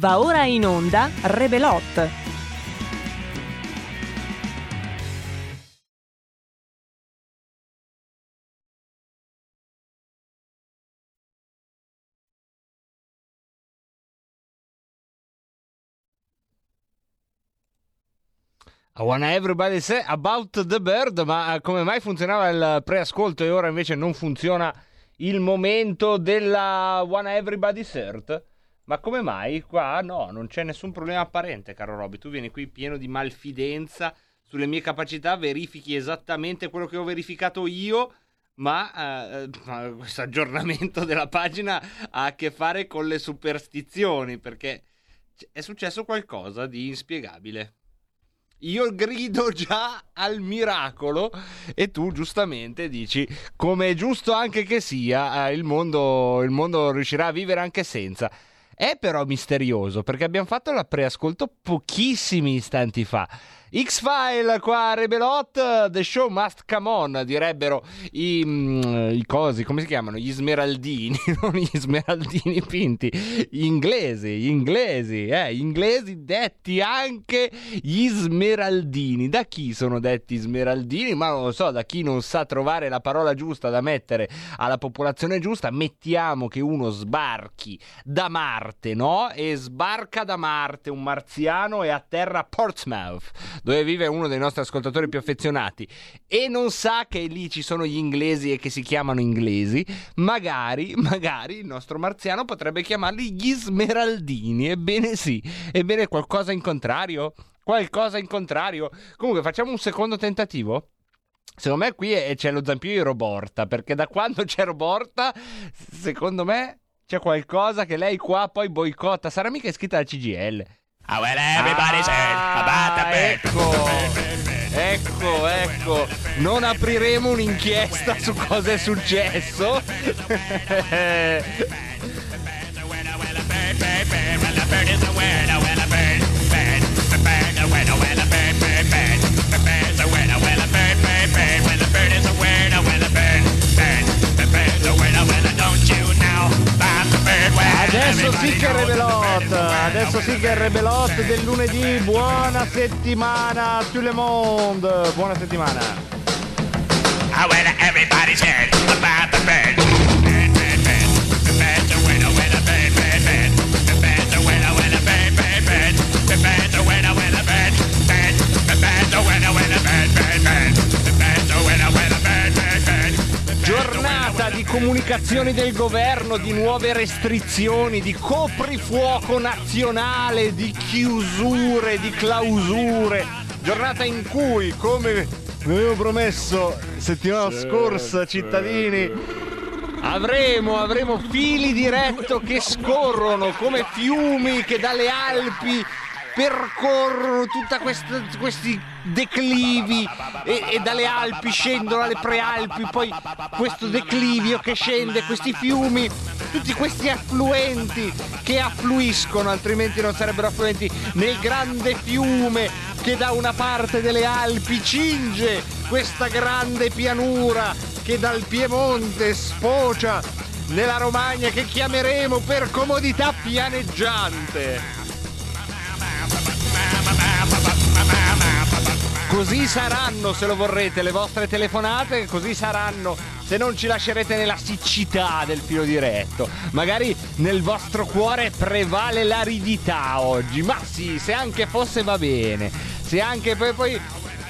Va ora in onda Rebelot. I wanna everybody say about the bird, ma eh, come mai funzionava il preascolto e ora invece non funziona il momento della wanna everybody cert? Ma come mai? Qua no, non c'è nessun problema apparente, caro Robby. Tu vieni qui pieno di malfidenza sulle mie capacità, verifichi esattamente quello che ho verificato io, ma, eh, ma questo aggiornamento della pagina ha a che fare con le superstizioni, perché è successo qualcosa di inspiegabile. Io grido già al miracolo e tu giustamente dici come è giusto anche che sia, eh, il mondo, il mondo riuscirà a vivere anche senza. È però misterioso perché abbiamo fatto la preascolto pochissimi istanti fa. X-File qua a Rebelot, The Show Must Come On, direbbero i, mm, i cosi, come si chiamano? Gli smeraldini, non gli smeraldini finti, gli inglesi, gli inglesi, eh, gli inglesi detti anche gli smeraldini. Da chi sono detti smeraldini? Ma non lo so, da chi non sa trovare la parola giusta da mettere alla popolazione giusta, mettiamo che uno sbarchi da Marte, no? E sbarca da Marte un marziano e atterra a Portsmouth dove vive uno dei nostri ascoltatori più affezionati, e non sa che lì ci sono gli inglesi e che si chiamano inglesi, magari, magari il nostro marziano potrebbe chiamarli gli smeraldini. Ebbene sì, ebbene qualcosa in contrario? Qualcosa in contrario? Comunque facciamo un secondo tentativo? Secondo me qui è, c'è lo zampino di Roborta, perché da quando c'è Roborta, secondo me c'è qualcosa che lei qua poi boicotta. Sarà mica iscritta alla CGL. Oh, well, everybody bird. Ecco, ecco, ecco. Non apriremo un'inchiesta su cosa è successo. Adesso sì che è Rebelot, adesso sì che è Rebelot del lunedì, buona settimana a tout le monde, buona settimana. Oh. The bird's a Giornata di comunicazioni del governo, di nuove restrizioni, di coprifuoco nazionale, di chiusure, di clausure. Giornata in cui, come vi avevo promesso settimana scorsa, cittadini, avremo, avremo fili diretto che scorrono come fiumi che dalle Alpi percorrono tutti questi declivi e, e, dalle Alpi scendono alle prealpi, poi questo declivio che scende, questi fiumi, tutti questi affluenti che affluiscono, altrimenti non sarebbero affluenti, nel grande fiume che da una parte delle Alpi cinge questa grande pianura che dal Piemonte sfocia nella Romagna che chiameremo per comodità pianeggiante. Così saranno se lo vorrete le vostre telefonate, così saranno se non ci lascerete nella siccità del filo diretto. Magari nel vostro cuore prevale l'aridità oggi, ma sì, se anche fosse va bene. Se anche poi, poi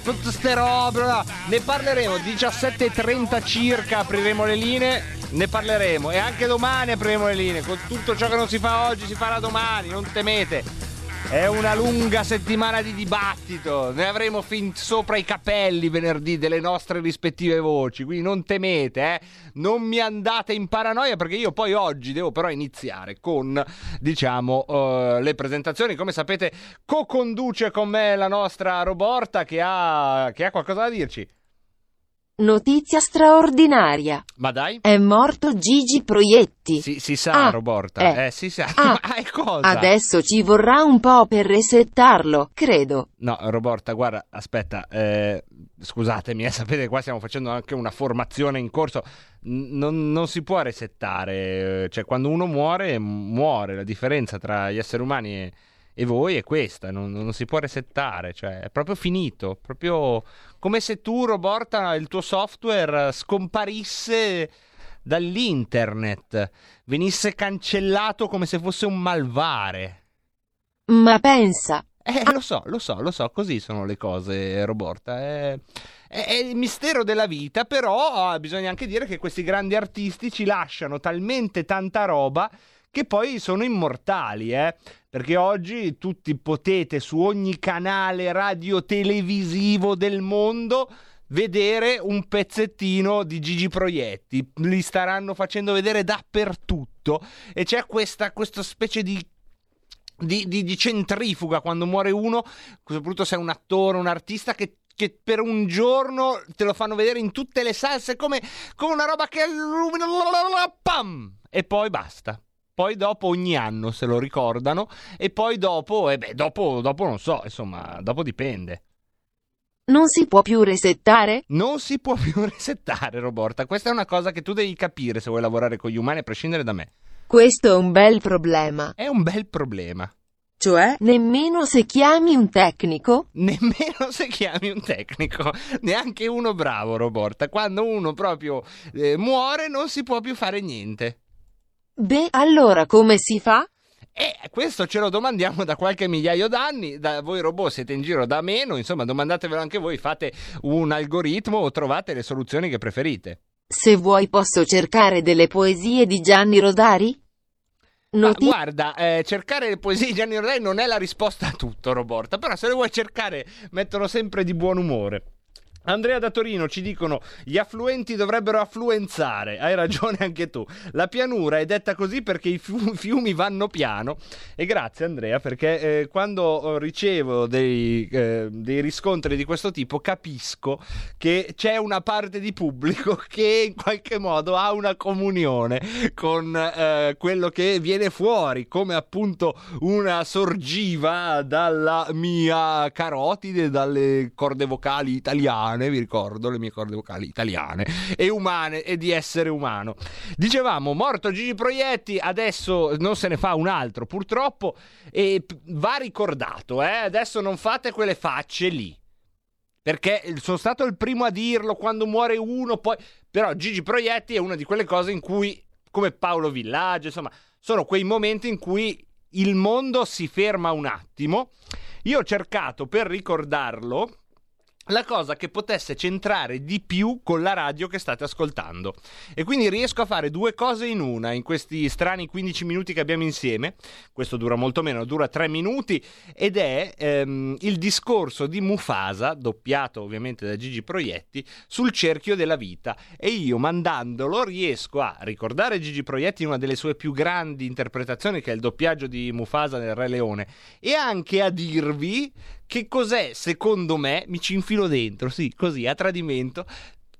tutte ste robe, ne parleremo 17.30 circa, apriremo le linee ne parleremo e anche domani apriremo le linee. Con tutto ciò che non si fa oggi si farà domani, non temete. È una lunga settimana di dibattito, ne avremo fin sopra i capelli venerdì delle nostre rispettive voci, quindi non temete, eh? non mi andate in paranoia perché io poi oggi devo però iniziare con, diciamo, uh, le presentazioni. Come sapete, co-conduce con me la nostra Roborta che ha, che ha qualcosa da dirci. Notizia straordinaria. Ma dai? È morto Gigi Proietti. Si, si sa, Ah, Roborta. eh. Eh, si sa. Ah, Ma è cosa? Adesso ci vorrà un po' per resettarlo, credo. No, Roborta, guarda, aspetta, eh, scusatemi, eh, sapete qua stiamo facendo anche una formazione in corso. non, non si può resettare. Cioè, quando uno muore, muore. La differenza tra gli esseri umani e, e voi è questa, non, non si può resettare, cioè è proprio finito, proprio come se tu, Roborta, il tuo software scomparisse dall'internet, venisse cancellato come se fosse un malvare. Ma pensa, Eh, lo so, lo so, lo so, così sono le cose, Roborta. È, è- è il mistero della vita, però ah, bisogna anche dire che questi grandi artisti ci lasciano talmente tanta roba che poi sono immortali, eh? Perché oggi tutti potete su ogni canale radio-televisivo del mondo vedere un pezzettino di Gigi Proietti. Li staranno facendo vedere dappertutto e c'è questa, questa specie di di, di- di centrifuga quando muore uno, soprattutto se è un attore, un artista che, che per un giorno te lo fanno vedere in tutte le salse come, come una roba che illumina, pam, e poi basta. Poi dopo ogni anno se lo ricordano e poi dopo, e beh, dopo, dopo non so, insomma, dopo dipende. non si può più resettare? Non si può più resettare, Roborta. Questa è una cosa che tu devi capire se vuoi lavorare con gli umani, a prescindere da me. Questo è un bel problema. È un bel problema. Cioè, nemmeno se chiami un tecnico? Nemmeno se chiami un tecnico, neanche uno bravo, Roborta. Quando uno proprio eh, muore non si può più fare niente. Beh, allora come si fa? E questo ce lo domandiamo da qualche migliaio d'anni. Da voi robot siete in giro da meno, insomma, domandatevelo anche voi, fate un algoritmo o trovate le soluzioni che preferite. Se vuoi posso cercare delle poesie di Gianni Rodari? Ma Noti- guarda, eh, cercare le poesie di Gianni Rodari non è la risposta a tutto, Roborta, però se le vuoi cercare mettono sempre di buon umore. Andrea da Torino ci dicono gli affluenti dovrebbero affluenzare, hai ragione anche tu. La pianura è detta così perché i fiu- fiumi vanno piano e grazie Andrea perché eh, quando eh, ricevo dei, eh, dei riscontri di questo tipo capisco che c'è una parte di pubblico che in qualche modo ha una comunione con eh, quello che viene fuori come appunto una sorgiva dalla mia carotide, dalle corde vocali italiane, vi ricordo le mie corde vocali italiane e umane e di essere umano. Dicevamo, morto Gigi Proietti, adesso non se ne fa un altro purtroppo e va ricordato, eh? adesso non fate quelle facce lì. Perché sono stato il primo a dirlo quando muore uno, poi... Però Gigi Proietti è una di quelle cose in cui, come Paolo Villaggio, insomma, sono quei momenti in cui il mondo si ferma un attimo. Io ho cercato per ricordarlo la cosa che potesse centrare di più con la radio che state ascoltando. E quindi riesco a fare due cose in una in questi strani 15 minuti che abbiamo insieme. Questo dura molto meno, dura 3 minuti ed è ehm, il discorso di Mufasa, doppiato ovviamente da Gigi Proietti, sul cerchio della vita. E io mandandolo riesco a ricordare Gigi Proietti in una delle sue più grandi interpretazioni, che è il doppiaggio di Mufasa nel Re Leone, e anche a dirvi che cos'è, secondo me, mi ci infilo dentro, sì, così, a tradimento,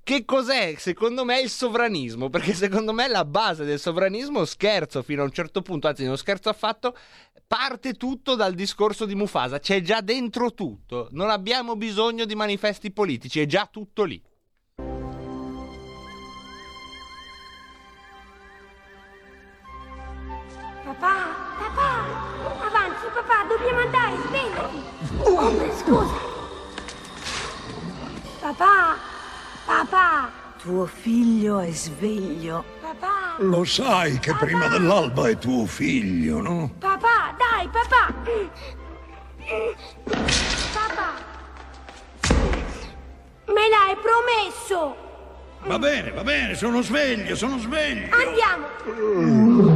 che cos'è, secondo me, il sovranismo? Perché secondo me la base del sovranismo, scherzo fino a un certo punto, anzi non scherzo affatto, parte tutto dal discorso di Mufasa, c'è già dentro tutto, non abbiamo bisogno di manifesti politici, è già tutto lì. Papà, papà, avanti papà, dobbiamo andare, svegliati. Oh, scusa. Papà, papà, Tuo figlio è sveglio. papà, Lo sai che prima dell'alba è tuo figlio, no? papà, dai, papà. Papà, me l'hai promesso. Va bene, va bene, sono sveglio, sono sveglio. Andiamo.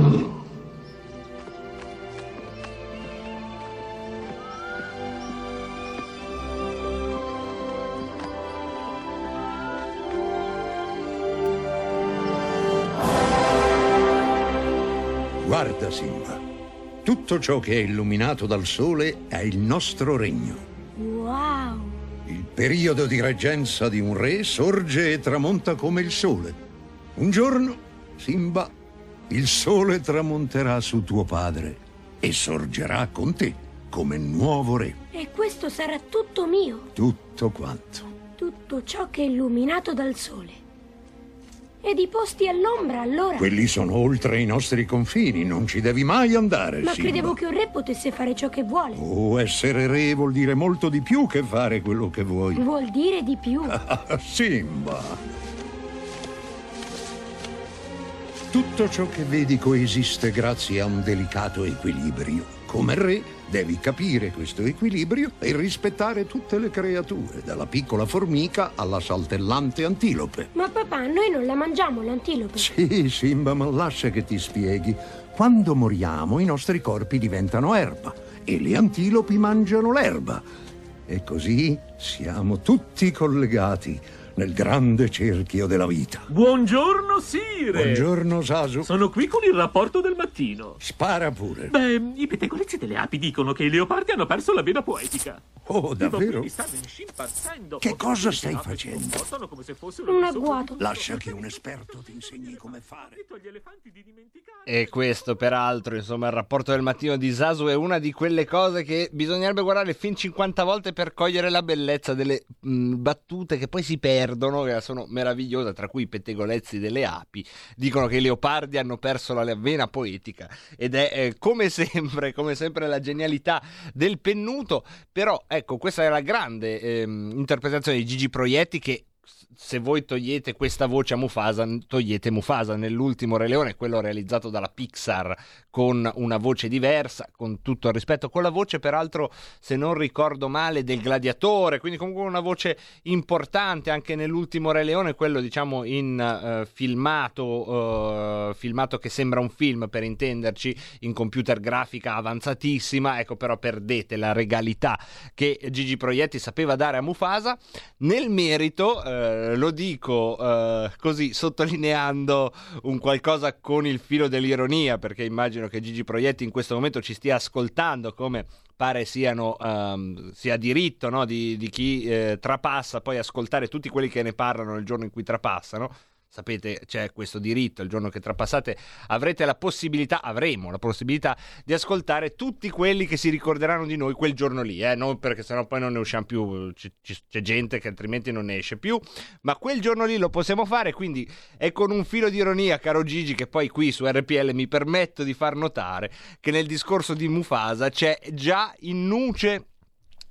Tutto ciò che è illuminato dal sole è il nostro regno. Wow. Il periodo di reggenza di un re sorge e tramonta come il sole. Un giorno, Simba, il sole tramonterà su tuo padre e sorgerà con te come nuovo re. E questo sarà tutto mio, Tutto quanto. tutto ciò che è illuminato dal sole. E di posti all'ombra, allora? Quelli sono oltre i nostri confini, non ci devi mai andare, Ma Simba. credevo che un re potesse fare ciò che vuole. Oh, essere re vuol dire molto di più che fare quello che vuoi. Vuol dire di più. Simba. Tutto ciò che vedi coesiste grazie a un delicato equilibrio. Come re devi capire questo equilibrio e rispettare tutte le creature, dalla piccola formica alla saltellante antilope. Ma papà, noi non la mangiamo l'antilope. Sì, Simba, ma lascia che ti spieghi. Quando moriamo i nostri corpi diventano erba e le antilopi mangiano l'erba. E così siamo tutti collegati nel grande cerchio della vita. Buongiorno, Sire! Buongiorno, Sasu. Sono qui con il rapporto del mattino. Spara pure. Beh, i pettegolezzi delle api dicono che i leopardi hanno perso la vena poetica. Oh, davvero? Che cosa stai facendo? Un agguato. Lascia che un esperto ti insegni come fare. Detto agli elefanti di dimenticare- E questo, peraltro, insomma, il rapporto del mattino di Sasu è una di quelle cose che bisognerebbe guardare fin 50 volte per cogliere la bellezza delle mh, battute che poi si perdono, che sono meravigliose, tra cui i pettegolezzi delle api. Dicono che i leopardi hanno perso la vena poetica ed è eh, come sempre, come sempre la genialità del pennuto. Però, ecco, questa è la grande ehm, interpretazione di Gigi Proietti che se voi togliete questa voce a Mufasa, togliete Mufasa nell'ultimo Re Leone, quello realizzato dalla Pixar con una voce diversa, con tutto il rispetto, con la voce peraltro, se non ricordo male, del gladiatore, quindi comunque una voce importante anche nell'ultimo Re Leone, quello diciamo in eh, filmato, eh, filmato che sembra un film per intenderci, in computer grafica avanzatissima, ecco però perdete la regalità che Gigi Proietti sapeva dare a Mufasa. Nel merito, eh, lo dico eh, così sottolineando un qualcosa con il filo dell'ironia, perché immagino che Gigi Proietti in questo momento ci stia ascoltando come pare siano, ehm, sia diritto no, di, di chi eh, trapassa, poi ascoltare tutti quelli che ne parlano il giorno in cui trapassano. Sapete, c'è questo diritto, il giorno che trapassate avrete la possibilità, avremo la possibilità di ascoltare tutti quelli che si ricorderanno di noi quel giorno lì, eh? non perché sennò poi non ne usciamo più, c- c- c'è gente che altrimenti non ne esce più, ma quel giorno lì lo possiamo fare, quindi è con un filo di ironia, caro Gigi, che poi qui su RPL mi permetto di far notare che nel discorso di Mufasa c'è già in nuce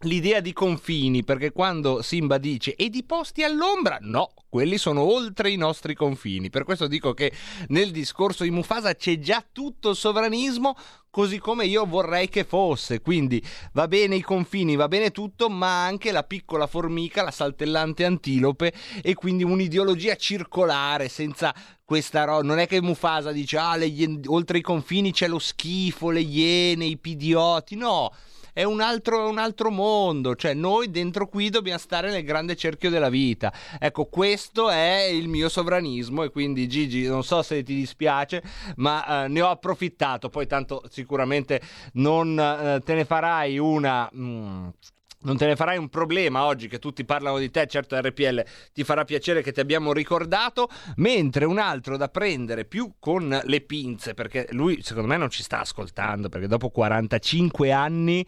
l'idea di confini, perché quando Simba dice e di posti all'ombra, no, quelli sono oltre i nostri confini. Per questo dico che nel discorso di Mufasa c'è già tutto il sovranismo, così come io vorrei che fosse. Quindi va bene i confini, va bene tutto, ma anche la piccola formica, la saltellante antilope e quindi un'ideologia circolare senza questa roba. Non è che Mufasa dice ah, le oltre i confini c'è lo schifo, le iene, i pidioti, no è un altro, un altro mondo, cioè noi dentro qui dobbiamo stare nel grande cerchio della vita. Ecco, questo è il mio sovranismo e quindi Gigi, non so se ti dispiace, ma eh, ne ho approfittato, poi tanto sicuramente non eh, te ne farai una... mm, non te ne farai un problema oggi che tutti parlano di te, certo RPL ti farà piacere che ti abbiamo ricordato, mentre un altro da prendere più con le pinze, perché lui secondo me non ci sta ascoltando, perché dopo 45 anni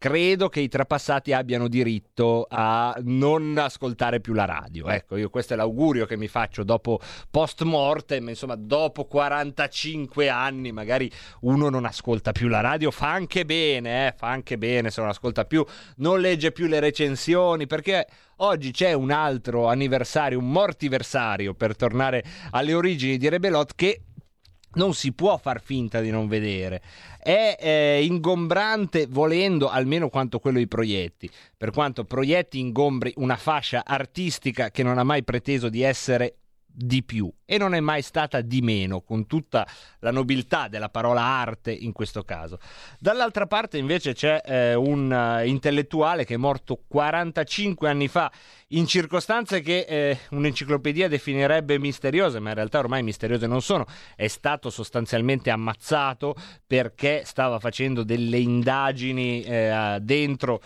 credo che i trapassati abbiano diritto a non ascoltare più la radio. Ecco, io questo è l'augurio che mi faccio dopo post mortem, insomma, dopo 45 anni magari uno non ascolta più la radio, fa anche bene, eh, fa anche bene se non ascolta più, non legge più le recensioni, perché oggi c'è un altro anniversario, un mortiversario per tornare alle origini di Rebelot che non si può far finta di non vedere. È eh, ingombrante volendo almeno quanto quello di Proietti, per quanto Proietti ingombri una fascia artistica che non ha mai preteso di essere di più e non è mai stata di meno, con tutta la nobiltà della parola arte in questo caso. Dall'altra parte invece c'è eh, un eh, intellettuale che è morto 45 anni fa in circostanze che eh, un'enciclopedia definirebbe misteriose, ma in realtà ormai misteriose non sono. È stato sostanzialmente ammazzato perché stava facendo delle indagini eh, dentro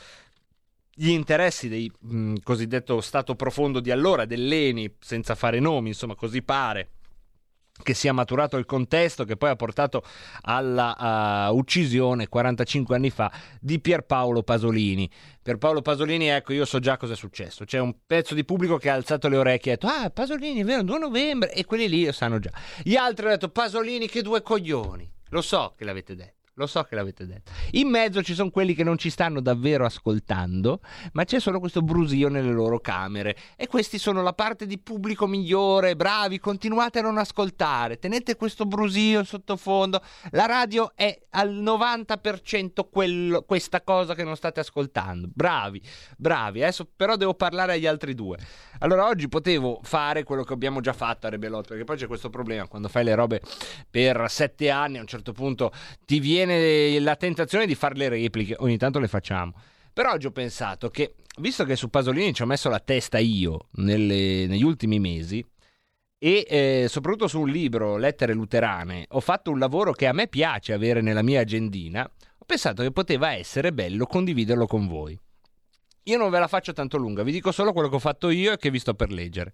gli interessi del cosiddetto Stato profondo di allora, dell'ENI, senza fare nomi, insomma, così pare. che sia maturato il contesto che poi ha portato alla uh, uccisione 45 anni fa di Pierpaolo Pasolini. Pierpaolo Pasolini, ecco, io so già cosa è successo. C'è un pezzo di pubblico che ha alzato le orecchie e ha detto "Ah, Pasolini, è vero, 2 novembre" e quelli lì lo sanno già. Gli altri hanno detto "Pasolini che due coglioni". Lo so che l'avete detto. Lo so che l'avete detto. In mezzo ci sono quelli che non ci stanno davvero ascoltando, ma c'è solo questo brusio nelle loro camere. E questi sono la parte di pubblico migliore, bravi, continuate a non ascoltare, tenete questo brusio sottofondo. La radio è al 90% quello, questa cosa che non state ascoltando. Bravi, bravi. Adesso però devo parlare agli altri due. Allora oggi potevo fare quello che abbiamo già fatto a Rebelot, perché poi c'è questo problema, quando fai le robe per sette anni a un certo punto ti viene la tentazione di fare le repliche, ogni tanto le facciamo. Però oggi ho pensato che, visto che su Pasolini ci ho messo la testa io nelle, negli ultimi mesi, e eh, soprattutto su un libro, Lettere Luterane, ho fatto un lavoro che a me piace avere nella mia agendina, ho pensato che poteva essere bello condividerlo con voi. Io non ve la faccio tanto lunga, vi dico solo quello che ho fatto io e che vi sto per leggere.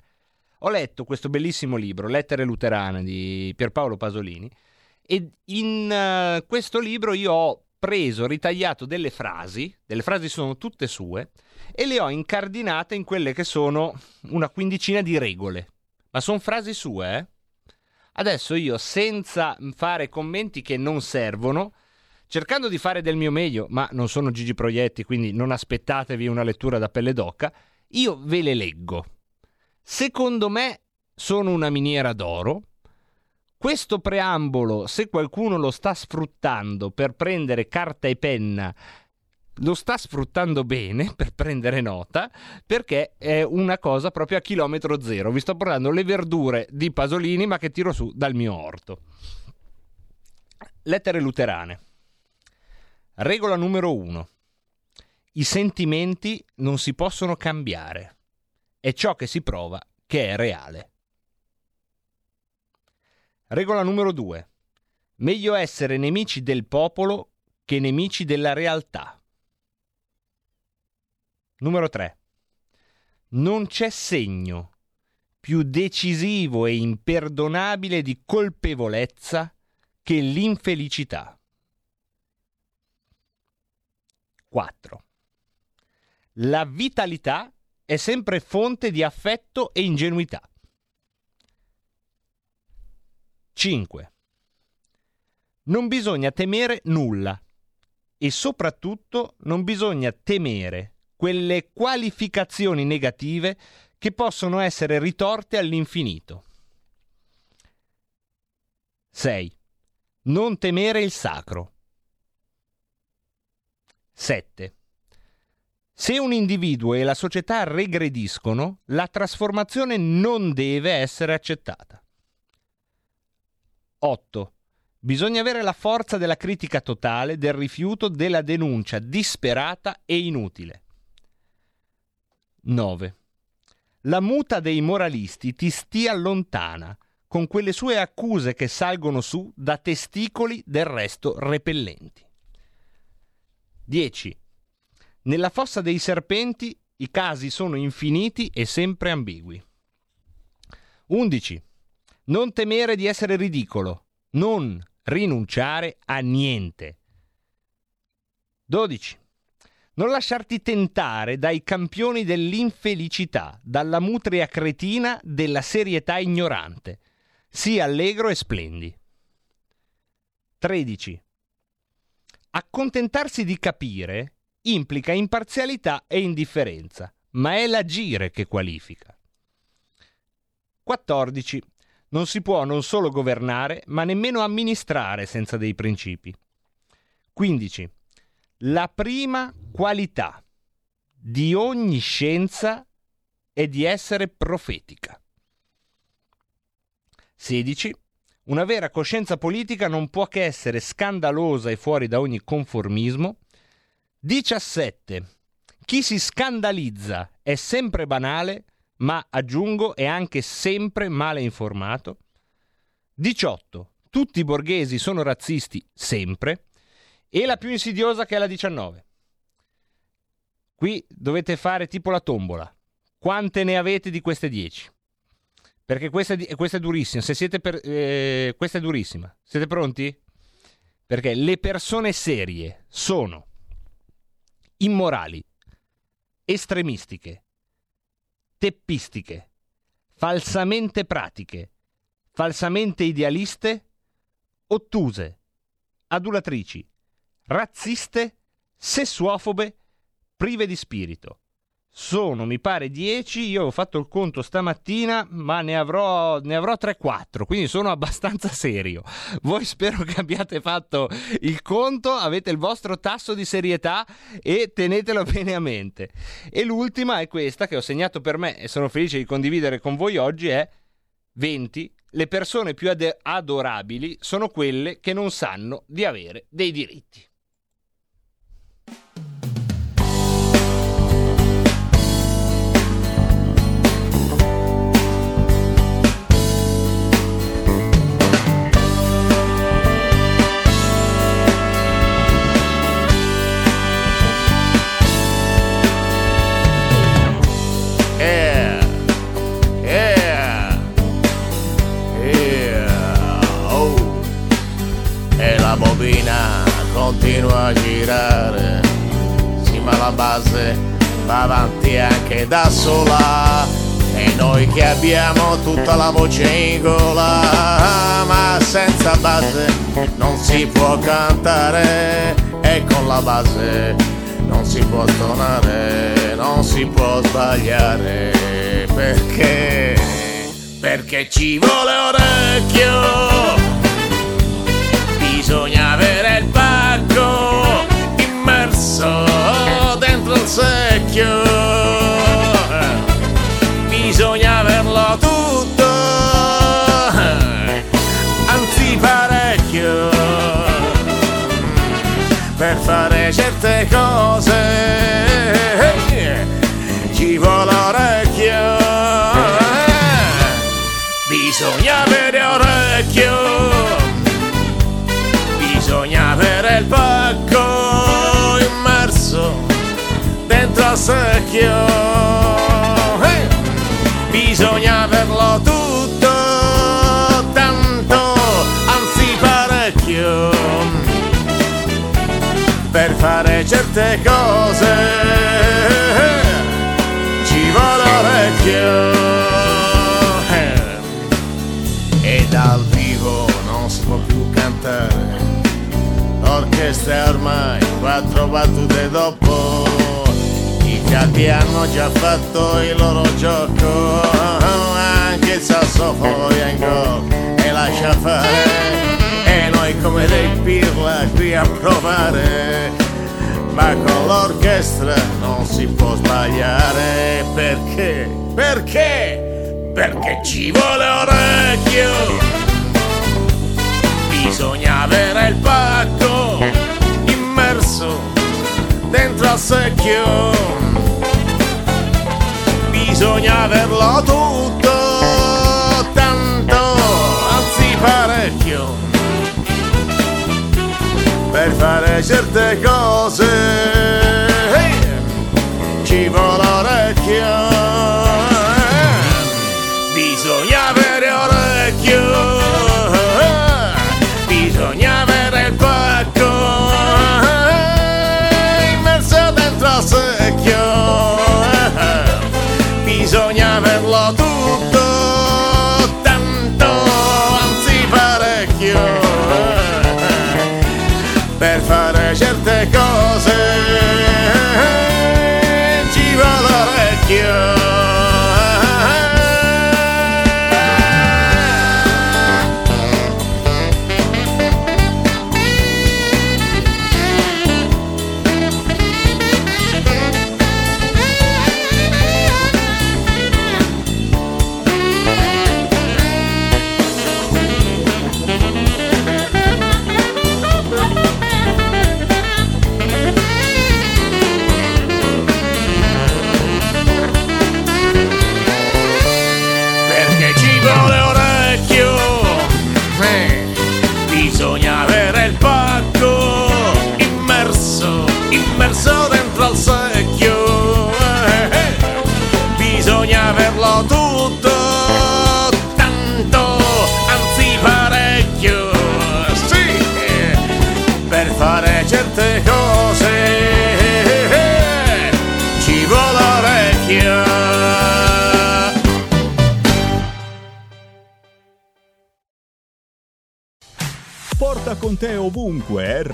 Ho letto questo bellissimo libro, Lettere Luterane di Pierpaolo Pasolini, e in uh, questo libro io ho preso, ritagliato delle frasi, delle frasi sono tutte sue, e le ho incardinate in quelle che sono una quindicina di regole. Ma sono frasi sue, eh? Adesso io, senza fare commenti che non servono, cercando di fare del mio meglio, ma non sono Gigi Proietti, quindi non aspettatevi una lettura da pelle d'oca, io ve le leggo. Secondo me sono una miniera d'oro, questo preambolo, se qualcuno lo sta sfruttando per prendere carta e penna, lo sta sfruttando bene per prendere nota perché è una cosa proprio a chilometro zero. Vi sto portando le verdure di Pasolini ma che tiro su dal mio orto. Lettere luterane. Regola numero uno. I sentimenti non si possono cambiare. È ciò che si prova che è reale. Regola numero 2. Meglio essere nemici del popolo che nemici della realtà. Numero 3. Non c'è segno più decisivo e imperdonabile di colpevolezza che l'infelicità. 4. La vitalità è sempre fonte di affetto e ingenuità. 5. Non bisogna temere nulla e soprattutto non bisogna temere quelle qualificazioni negative che possono essere ritorte all'infinito. 6. Non temere il sacro. 7. Se un individuo e la società regrediscono, la trasformazione non deve essere accettata. 8. Bisogna avere la forza della critica totale, del rifiuto, della denuncia disperata e inutile. 9. La muta dei moralisti ti stia lontana, con quelle sue accuse che salgono su da testicoli del resto repellenti. 10. Nella fossa dei serpenti i casi sono infiniti e sempre ambigui. 11. Non temere di essere ridicolo, non rinunciare a niente. 12. Non lasciarti tentare dai campioni dell'infelicità, dalla mutria cretina della serietà ignorante. Sii allegro e splendi. 13. Accontentarsi di capire implica imparzialità e indifferenza, ma è l'agire che qualifica. 14. Non si può non solo governare, ma nemmeno amministrare senza dei principi. 15. La prima qualità di ogni scienza è di essere profetica. 16. Una vera coscienza politica non può che essere scandalosa e fuori da ogni conformismo. 17. Chi si scandalizza è sempre banale ma aggiungo è anche sempre male informato. 18. Tutti i borghesi sono razzisti sempre. E la più insidiosa che è la 19. Qui dovete fare tipo la tombola. Quante ne avete di queste 10? Perché questa questa è durissima. Se siete per- eh, questa è durissima. Siete pronti? Perché le persone serie sono immorali, estremistiche, teppistiche, falsamente pratiche, falsamente idealiste, ottuse, adulatrici, razziste, sessuofobe, prive di spirito. Sono, mi pare, 10. Io ho fatto il conto stamattina, ma ne avrò, ne avrò 3-4, quindi sono abbastanza serio. Voi spero che abbiate fatto il conto, avete il vostro tasso di serietà e tenetelo bene a mente. E l'ultima è questa che ho segnato per me e sono felice di condividere con voi oggi è 20. Le persone più ade- adorabili sono quelle che non sanno di avere dei diritti. Girare, sì ma la base va avanti anche da sola. E noi che abbiamo tutta la voce in gola, ma senza base non si può cantare e con la base non si può suonare, non si può sbagliare, perché? Perché ci vuole orecchio, bisogna avere il immerso dentro il secchio, bisogna averlo tutto, anzi parecchio per fare certe cose. Ci vuole orecchio bisogna avere orecchio secchio. Bisogna averlo tutto tanto anzi parecchio per fare certe cose. Ci vuole orecchio. E dal vivo non si può più cantare. L'orchestra è ormai quattro battute dopo fiati hanno già fatto il loro gioco. Anche il sassofono in gol e lascia fare. E noi come dei pirla qui a provare. Ma con l'orchestra non si può sbagliare. Perché? Perché? Perché ci vuole orecchio. Bisogna avere il pacco immerso dentro al secchio bisogna averlo tutto tanto anzi parecchio per fare certe cose. Hey, ci vuole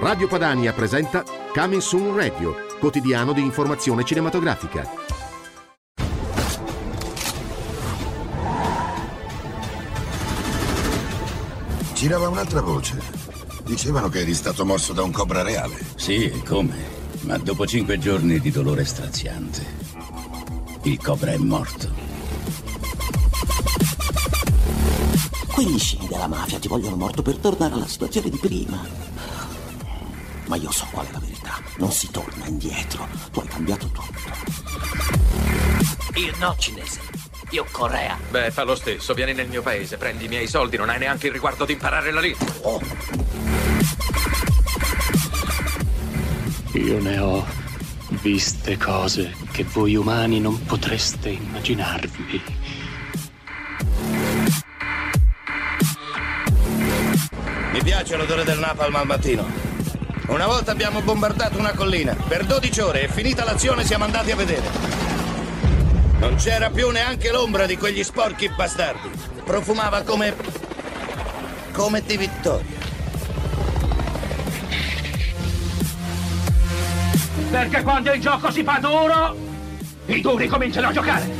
Radio Padania presenta Coming Soon Radio, quotidiano di informazione cinematografica. Girava un'altra voce. Dicevano che eri stato morso da un cobra reale. Sì, e come? Ma dopo cinque giorni di dolore straziante, il cobra è morto. Quegli scimi della mafia ti vogliono morto per tornare alla situazione di prima. Ma io so qual è la verità. Non si torna indietro. Tu hai cambiato tutto. Io no, cinese. Io Corea. Beh, fa lo stesso. Vieni nel mio paese, prendi i miei soldi, non hai neanche il riguardo di imparare la lingua. Oh. Io ne ho viste cose che voi umani non potreste immaginarvi. Mi piace l'odore del napalm al mattino. Una volta abbiamo bombardato una collina. Per 12 ore e finita l'azione siamo andati a vedere. Non c'era più neanche l'ombra di quegli sporchi bastardi. Profumava come... come di vittoria. Perché quando il gioco si fa duro, i duri cominciano a giocare.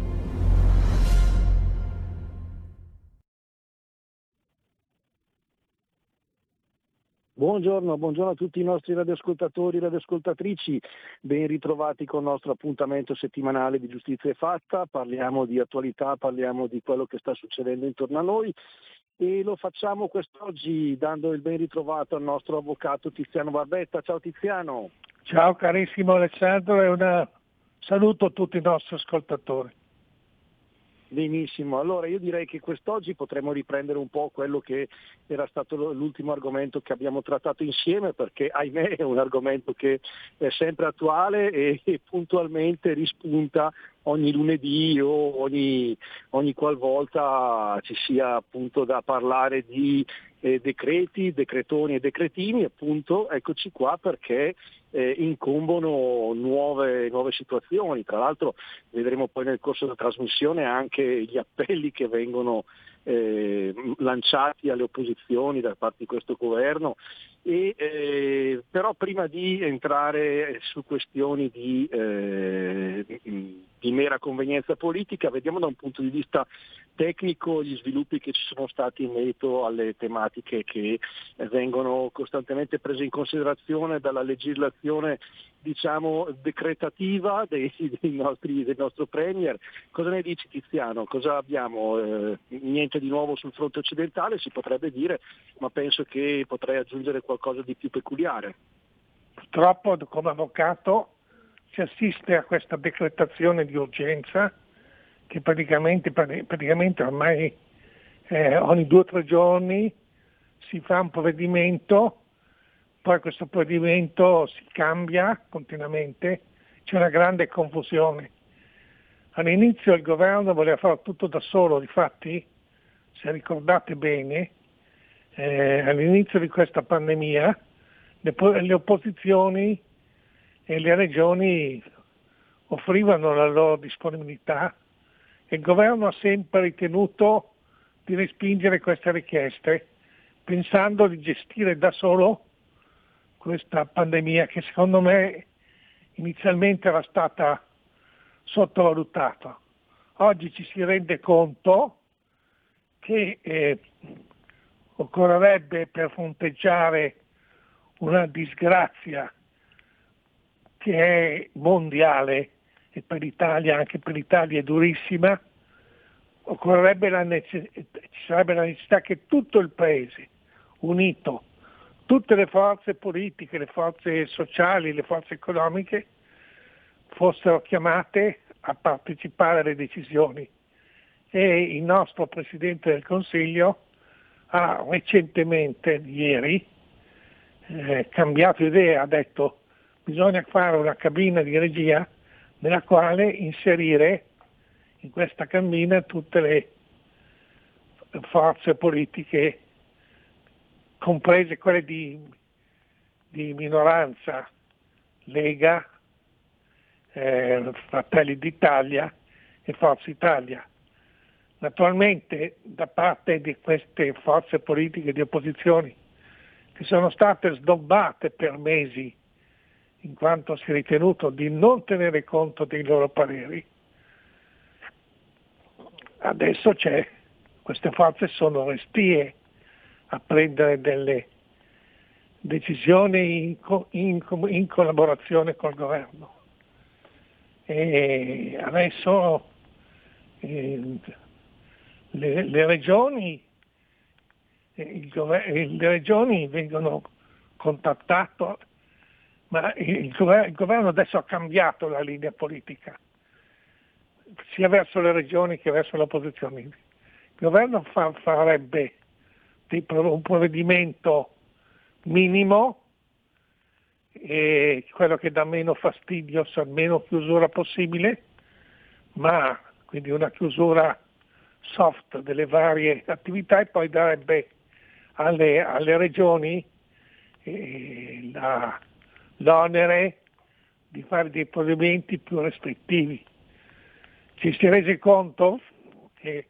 Buongiorno, buongiorno a tutti i nostri radioascoltatori e radioascoltatrici, ben ritrovati con il nostro appuntamento settimanale di Giustizia e Fatta, parliamo di attualità, parliamo di quello che sta succedendo intorno a noi e lo facciamo quest'oggi dando il ben ritrovato al nostro avvocato Tiziano Barbetta. Ciao Tiziano. Ciao carissimo Alessandro e un saluto a tutti i nostri ascoltatori. Benissimo, allora io direi che quest'oggi potremmo riprendere un po' quello che era stato l'ultimo argomento che abbiamo trattato insieme perché ahimè è un argomento che è sempre attuale e, puntualmente rispunta ogni lunedì o ogni, ogni qualvolta ci sia appunto da parlare di eh, decreti, decretoni e decretini, appunto eccoci qua perché eh, incombono nuove, nuove situazioni. Tra l'altro vedremo poi nel corso della trasmissione anche gli appelli che vengono eh, lanciati alle opposizioni da parte di questo governo. E, eh, però prima di entrare su questioni di, eh, di mera convenienza politica, vediamo da un punto di vista tecnico gli sviluppi che ci sono stati in merito alle tematiche che vengono costantemente prese in considerazione dalla legislazione diciamo decretativa dei, dei nostri, del nostro Premier. Cosa ne dici Tiziano? Cosa abbiamo? Eh, niente di nuovo sul fronte occidentale si potrebbe dire, ma penso che potrei aggiungere qualcosa di più peculiare. Purtroppo come avvocato si assiste a questa decretazione di urgenza che praticamente, praticamente ormai eh, ogni due o tre giorni si fa un provvedimento, poi questo provvedimento si cambia continuamente, c'è una grande confusione. All'inizio il governo voleva fare tutto da solo, difatti, se ricordate bene, eh, all'inizio di questa pandemia le, le opposizioni e le regioni offrivano la loro disponibilità e il governo ha sempre ritenuto di respingere queste richieste pensando di gestire da solo questa pandemia che secondo me inizialmente era stata sottovalutata. Oggi ci si rende conto che eh, occorrerebbe per fronteggiare una disgrazia che è mondiale e per l'Italia, anche per l'Italia è durissima, necess- ci sarebbe la necessità che tutto il Paese, unito, tutte le forze politiche, le forze sociali, le forze economiche, fossero chiamate a partecipare alle decisioni. E il nostro Presidente del Consiglio ha recentemente, ieri, eh, cambiato idea, ha detto bisogna fare una cabina di regia nella quale inserire in questa cabina tutte le forze politiche, comprese quelle di, di minoranza, Lega, eh, Fratelli d'Italia e Forza Italia. Naturalmente da parte di queste forze politiche di opposizione che sono state sdobbate per mesi in quanto si è ritenuto di non tenere conto dei loro pareri, adesso queste forze sono restie a prendere delle decisioni in, in, in collaborazione col governo. E adesso eh, le, le, regioni, eh, gover- le regioni vengono contattate ma il governo, adesso ha cambiato la linea politica, sia verso le regioni che verso l'opposizione. Il governo fa, farebbe un provvedimento minimo, quello che dà meno fastidio, meno chiusura possibile, ma quindi una chiusura soft delle varie attività e poi darebbe alle, alle regioni eh, la, l'onere di fare dei provvedimenti più restrittivi. Ci si è resi conto che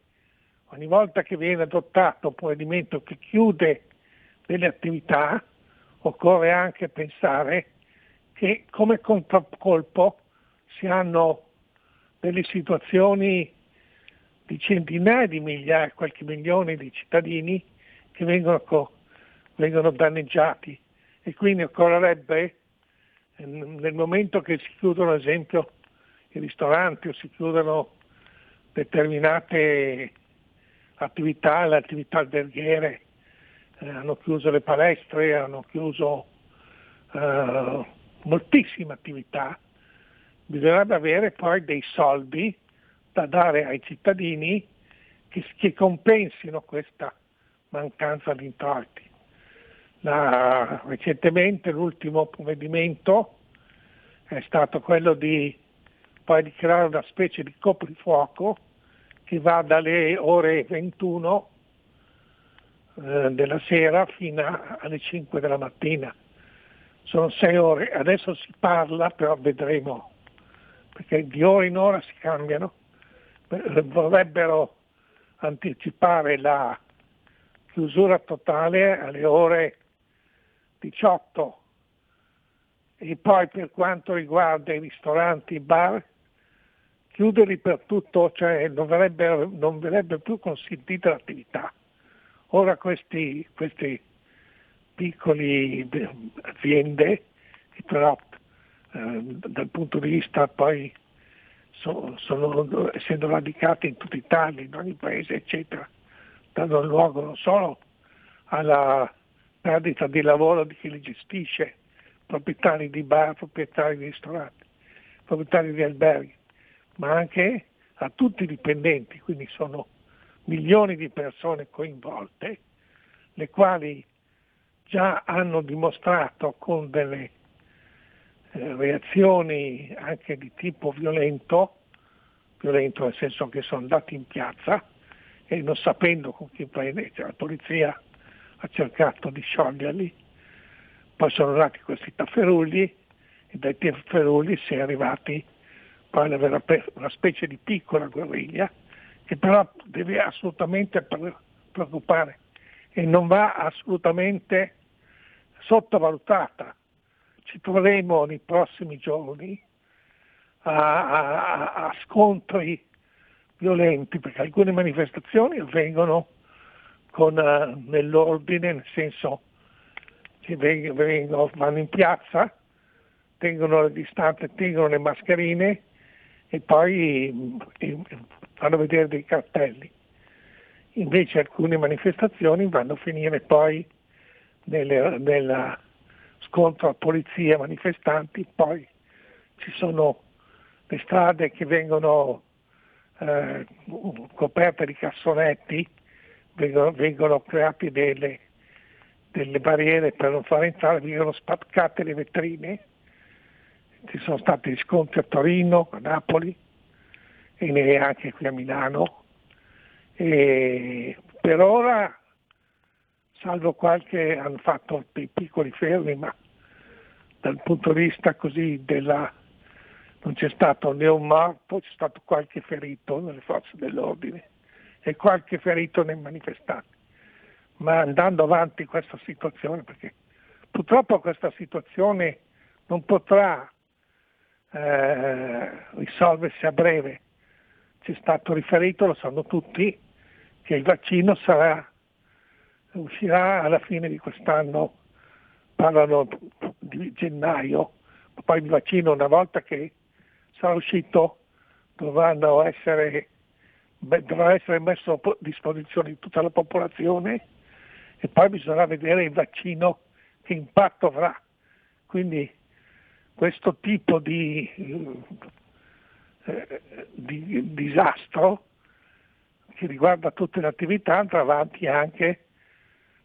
ogni volta che viene adottato un provvedimento che chiude delle attività, occorre anche pensare che come contraccolpo si hanno delle situazioni di centinaia di migliaia, qualche milione di cittadini che vengono, vengono danneggiati e quindi occorrerebbe nel momento che si chiudono ad esempio i ristoranti o si chiudono determinate attività, le attività alberghiere, eh, hanno chiuso le palestre, hanno chiuso eh, moltissime attività, bisognerebbe avere poi dei soldi da dare ai cittadini che, che compensino questa mancanza di introiti. La, recentemente l'ultimo provvedimento è stato quello di, poi di creare una specie di coprifuoco che va dalle ore 21 eh, della sera fino alle 5 della mattina. Sono sei ore, adesso si parla, però vedremo, perché di ora in ora si cambiano, vorrebbero anticipare la chiusura totale alle ore 18 e poi per quanto riguarda i ristoranti, i bar, chiuderli per tutto, cioè non verrebbe, non verrebbe più consentita l'attività. Ora queste piccole aziende, che però eh, dal punto di vista poi sono, sono, essendo radicate in tutta Italia, in ogni paese, eccetera, danno luogo non solo alla perdita di lavoro di chi li gestisce, proprietari di bar, proprietari di ristoranti, proprietari di alberghi, ma anche a tutti i dipendenti, quindi sono milioni di persone coinvolte, le quali già hanno dimostrato con delle eh, reazioni anche di tipo violento, violento nel senso che sono andati in piazza e non sapendo con chi prendere, cioè la polizia ha cercato di scioglierli, poi sono nati questi tafferugli e dai tafferugli si è arrivati poi ad avere una specie di piccola guerriglia che però deve assolutamente preoccupare e non va assolutamente sottovalutata. Ci troveremo nei prossimi giorni a, a, a scontri violenti perché alcune manifestazioni avvengono con, uh, nell'ordine, nel senso che vengono, vanno in piazza, tengono le distanze, tengono le mascherine e poi mm, fanno vedere dei cartelli. Invece alcune manifestazioni vanno a finire poi nel scontro a polizia manifestanti, poi ci sono le strade che vengono eh, coperte di cassonetti, vengono, vengono create delle, delle, barriere per non far entrare, vengono spaccate le vetrine, ci sono stati scontri a Torino, a Napoli e anche qui a Milano. E per ora, salvo qualche, hanno fatto dei piccoli fermi, ma dal punto di vista così della non c'è stato né un morto, c'è stato qualche ferito nelle forze dell'ordine e qualche ferito nei manifestanti. Ma andando avanti questa situazione, perché purtroppo questa situazione non potrà eh, risolversi a breve. C'è stato riferito, lo sanno tutti, che il vaccino sarà, uscirà alla fine di quest'anno, parlano di gennaio, poi il vaccino una volta che sarà uscito dovranno essere, dovrà essere messo a disposizione di tutta la popolazione e poi bisognerà vedere il vaccino che impatto avrà. Quindi questo tipo di, eh, di disastro che riguarda tutte le attività andrà avanti anche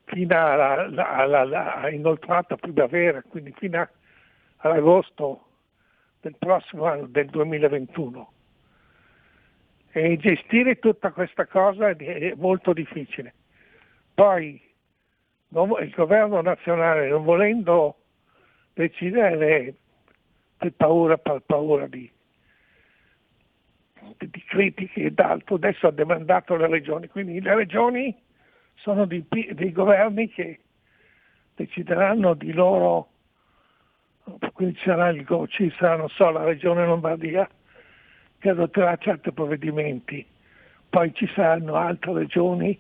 fino alla, alla, alla inoltrata primavera, quindi fino all'agosto del prossimo anno, del 2021. E gestire tutta questa cosa è molto difficile. Poi il governo nazionale, non volendo decidere per paura, per paura di, di critiche ed altro, adesso ha demandato le regioni, quindi le regioni sono dei, dei governi che decideranno di loro quindi ci sarà, il, ci sarà non so, la regione Lombardia che adotterà certi provvedimenti, poi ci saranno altre regioni,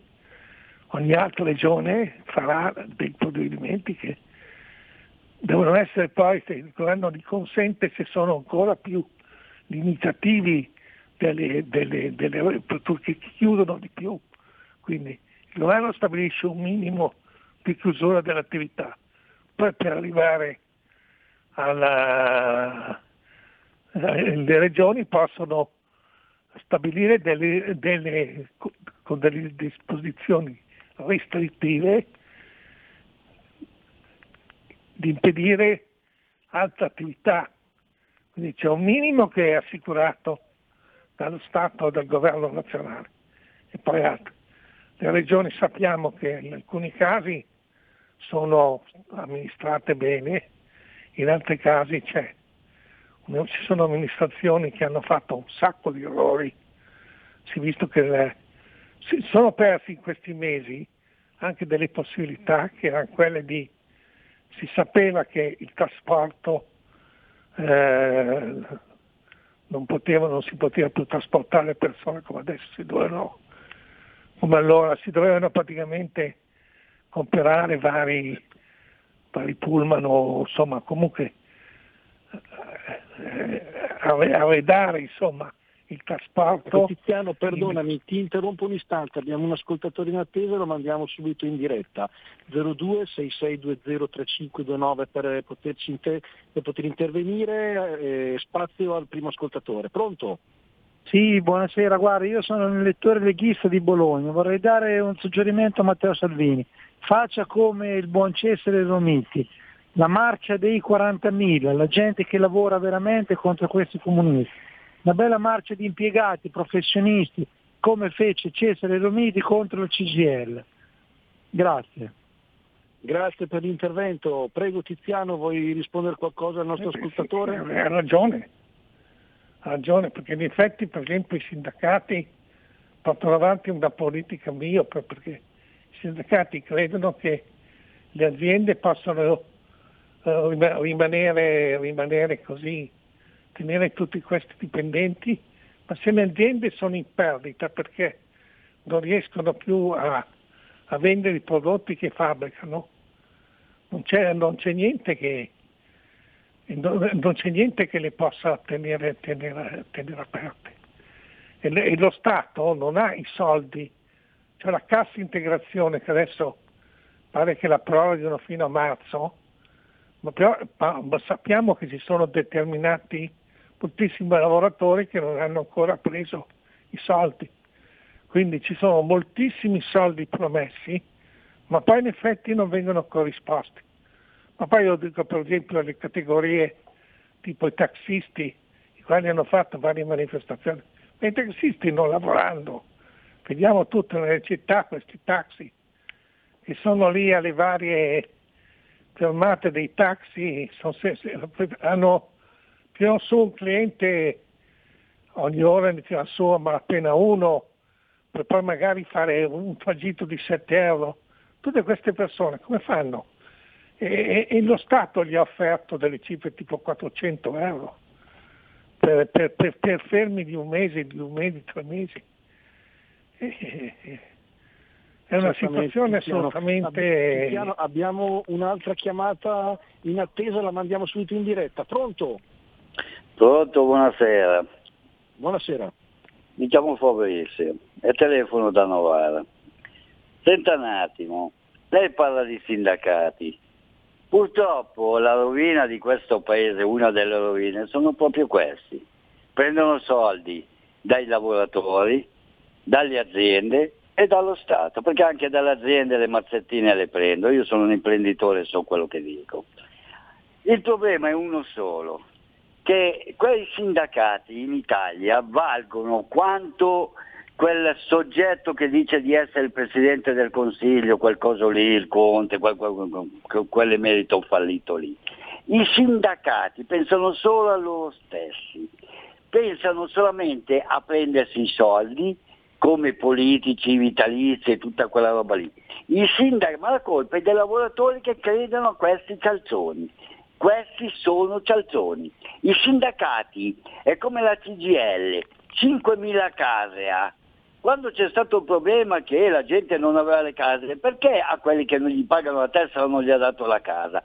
ogni altra regione farà dei provvedimenti che devono essere poi, se il governo li consente, se sono ancora più limitativi delle, delle, delle, che chiudono di più. Quindi il governo stabilisce un minimo di chiusura dell'attività, poi per arrivare alla, le regioni possono stabilire delle, delle, con delle disposizioni restrittive di impedire altre attività. Quindi c'è un minimo che è assicurato dallo Stato o dal governo nazionale e poi altri. Le regioni sappiamo che in alcuni casi sono amministrate bene, in altri casi c'è. Ci sono amministrazioni che hanno fatto un sacco di errori, si è visto che le, si sono persi in questi mesi anche delle possibilità che erano quelle di, si sapeva che il trasporto eh, non, poteva, non si poteva più trasportare persone come adesso si dovevano, come allora si dovevano praticamente comprare vari, vari pullman o insomma comunque eh, arredare insomma il trasporto. Tiziano, perdonami, ti interrompo un istante, abbiamo un ascoltatore in attesa, lo mandiamo subito in diretta. 0266203529 per, poterci inter- per poter intervenire, eh, spazio al primo ascoltatore. Pronto? Sì, buonasera, guarda, io sono un lettore leghista di Bologna, vorrei dare un suggerimento a Matteo Salvini. Faccia come il buon Cesare Romiti, la marcia dei 40.000, la gente che lavora veramente contro questi comunisti una bella marcia di impiegati, professionisti, come fece Cesare Romiti contro il CGL. Grazie. Grazie per l'intervento. Prego Tiziano, vuoi rispondere qualcosa al nostro eh, ascoltatore? Sì, ha ragione, ha ragione, perché in effetti per esempio i sindacati portano avanti una politica miope, perché i sindacati credono che le aziende possano rimanere, rimanere così tenere tutti questi dipendenti, ma se le aziende sono in perdita perché non riescono più a, a vendere i prodotti che fabbricano, non c'è, non c'è, niente, che, non c'è niente che le possa tenere, tenere, tenere aperte. E, le, e, lo Stato non ha i soldi, c'è la cassa integrazione che adesso pare che la proroghino fino a marzo, ma, però, ma sappiamo che ci sono determinati moltissimi lavoratori che non hanno ancora preso i soldi. Quindi ci sono moltissimi soldi promessi, ma poi in effetti non vengono corrisposti. Ma poi io dico per esempio alle categorie tipo i taxisti, i quali hanno fatto varie manifestazioni, ma i taxisti non lavorando, vediamo tutte nelle città questi taxi che sono lì alle varie fermate dei taxi, sono, hanno tirano su un cliente ogni ora ne tirano su a malapena uno per poi magari fare un tragitto di 7 euro. Tutte queste persone come fanno? E, e, e lo Stato gli ha offerto delle cifre tipo 400 euro per, per, per, per fermi di un mese, di un mese, tre mesi. E, è una situazione assolutamente... Piano, abbiamo un'altra chiamata in attesa, la mandiamo subito in diretta. Pronto? Pronto, buonasera. Buonasera. Mi chiamo Fabrizio e telefono da Novara. Senta un attimo, lei parla di sindacati. Purtroppo la rovina di questo paese, una delle rovine, sono proprio questi. Prendono soldi dai lavoratori, dalle aziende e dallo Stato, perché anche dalle aziende le mazzettine le prendo. Io sono un imprenditore e so quello che dico. Il problema è uno solo, che quei sindacati in Italia valgono quanto quel soggetto che dice di essere il Presidente del Consiglio, quel coso lì, il Conte, quel, quel, quell'emerito fallito lì. I sindacati pensano solo a loro stessi, pensano solamente a prendersi i soldi come politici, vitalizi e tutta quella roba lì. I sindaci, ma la colpa è dei lavoratori che credono a questi calzoni. Questi sono cialzoni. I sindacati è come la CGL, 5.000 case ha. Quando c'è stato il problema che la gente non aveva le case, perché a quelli che non gli pagano la tessera non gli ha dato la casa?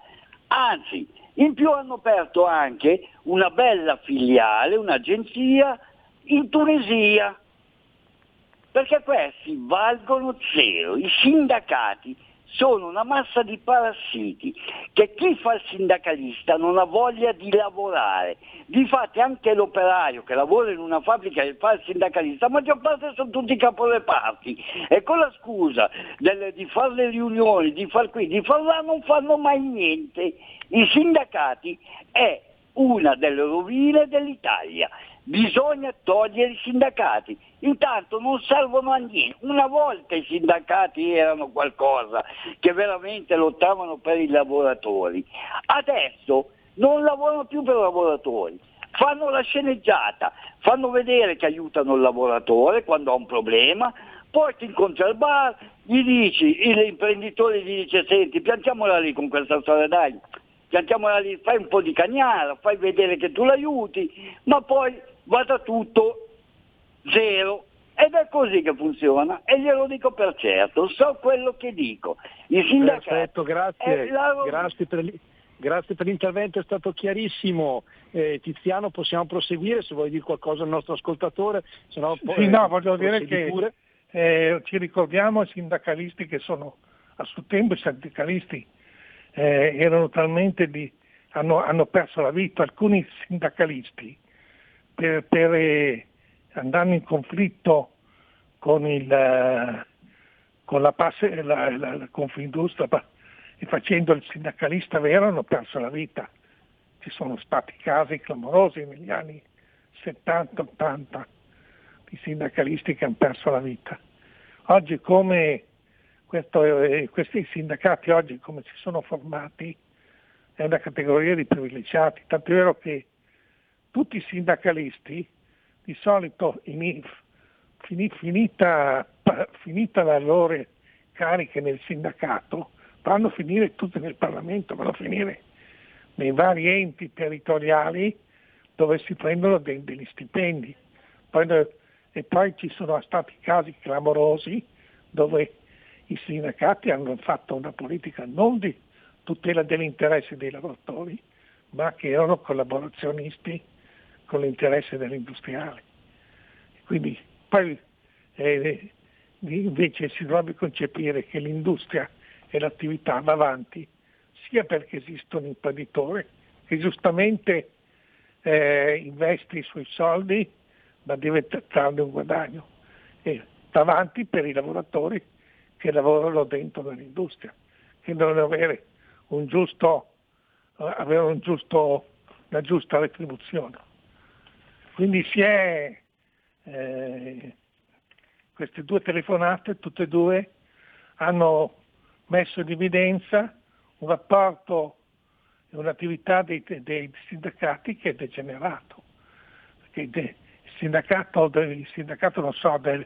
Anzi, in più hanno aperto anche una bella filiale, un'agenzia in Tunisia, perché questi valgono zero. I sindacati sono una massa di parassiti che chi fa il sindacalista non ha voglia di lavorare. Difatti anche l'operaio che lavora in una fabbrica e fa il sindacalista, la maggior parte sono tutti caporeparti e con la scusa del, di fare le riunioni, di far qui, di far là non fanno mai niente. I sindacati è una delle rovine dell'Italia. Bisogna togliere i sindacati. Intanto non servono a niente. Una volta i sindacati erano qualcosa che veramente lottavano per i lavoratori. Adesso non lavorano più per i lavoratori. Fanno la sceneggiata, fanno vedere che aiutano il lavoratore quando ha un problema, poi ti incontri al bar, gli dici, l'imprenditore gli dice senti piantiamola lì con questa storia dai, piantiamola lì, fai un po' di cagnara, fai vedere che tu l'aiuti, ma poi vada tutto zero. Ed è così che funziona e glielo dico per certo, so quello che dico. I sindacati... Perfetto, grazie. la- Grazie per, grazie per l'intervento, è stato chiarissimo. Eh, Tiziano, possiamo proseguire se vuoi dire qualcosa al nostro ascoltatore, se no poi Sì, no, voglio dire che pure. eh, ci ricordiamo i sindacalisti che sono, a suo tempo i sindacalisti eh, erano talmente di, hanno, hanno perso la vita, alcuni sindacalisti per, per, eh, andando in conflitto con, il, eh, con la, passe, la, la, la Confindustria e facendo il sindacalista vero hanno perso la vita. Ci sono stati casi clamorosi negli anni 70-80 di sindacalisti che hanno perso la vita. Oggi come questo, eh, questi sindacati oggi come si sono formati è una categoria di privilegiati, tanto è vero che tutti i sindacalisti di solito fini- finita, finita la loro cariche nel sindacato vanno a finire tutti nel Parlamento, vanno a finire nei vari enti territoriali dove si prendono de- degli stipendi. E poi ci sono stati casi clamorosi dove i sindacati hanno fatto una politica non di tutela degli interessi dei lavoratori, ma che erano collaborazionisti con l'interesse dell'industriale. Quindi poi eh, invece si dovrebbe concepire che l'industria e l'attività va avanti sia perché esiste un imprenditore che giustamente eh, investe i suoi soldi ma deve trarne un guadagno e va avanti per i lavoratori che lavorano dentro l'industria, che devono avere, un giusto, eh, avere un giusto, una giusta retribuzione. Quindi si è eh, queste due telefonate, tutte e due, hanno messo in evidenza un rapporto e un'attività dei, dei sindacati che è degenerato. Perché de- il sindacato, del- so, del,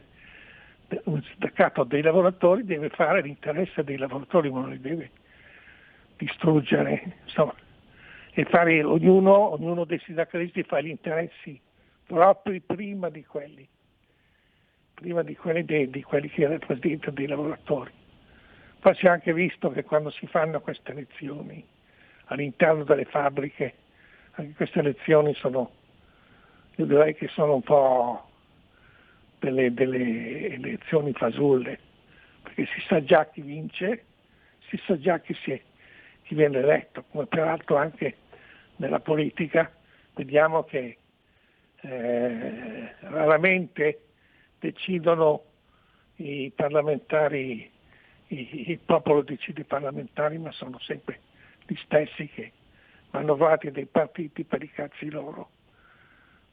de- un sindacato dei lavoratori deve fare l'interesse dei lavoratori, ma non li deve distruggere, insomma, e fare ognuno, ognuno dei sindacalisti fa gli interessi propri prima di quelli, prima di quelli, dei, di quelli che rappresentano dei lavoratori. Poi si è anche visto che quando si fanno queste elezioni all'interno delle fabbriche, anche queste elezioni sono, io direi che sono un po' delle, delle elezioni fasulle, perché si sa già chi vince, si sa già chi, si è, chi viene eletto, come peraltro anche nella politica vediamo che eh, raramente decidono i parlamentari, i- il popolo decide i parlamentari, ma sono sempre gli stessi che vanno avanti dei partiti per i cazzi loro.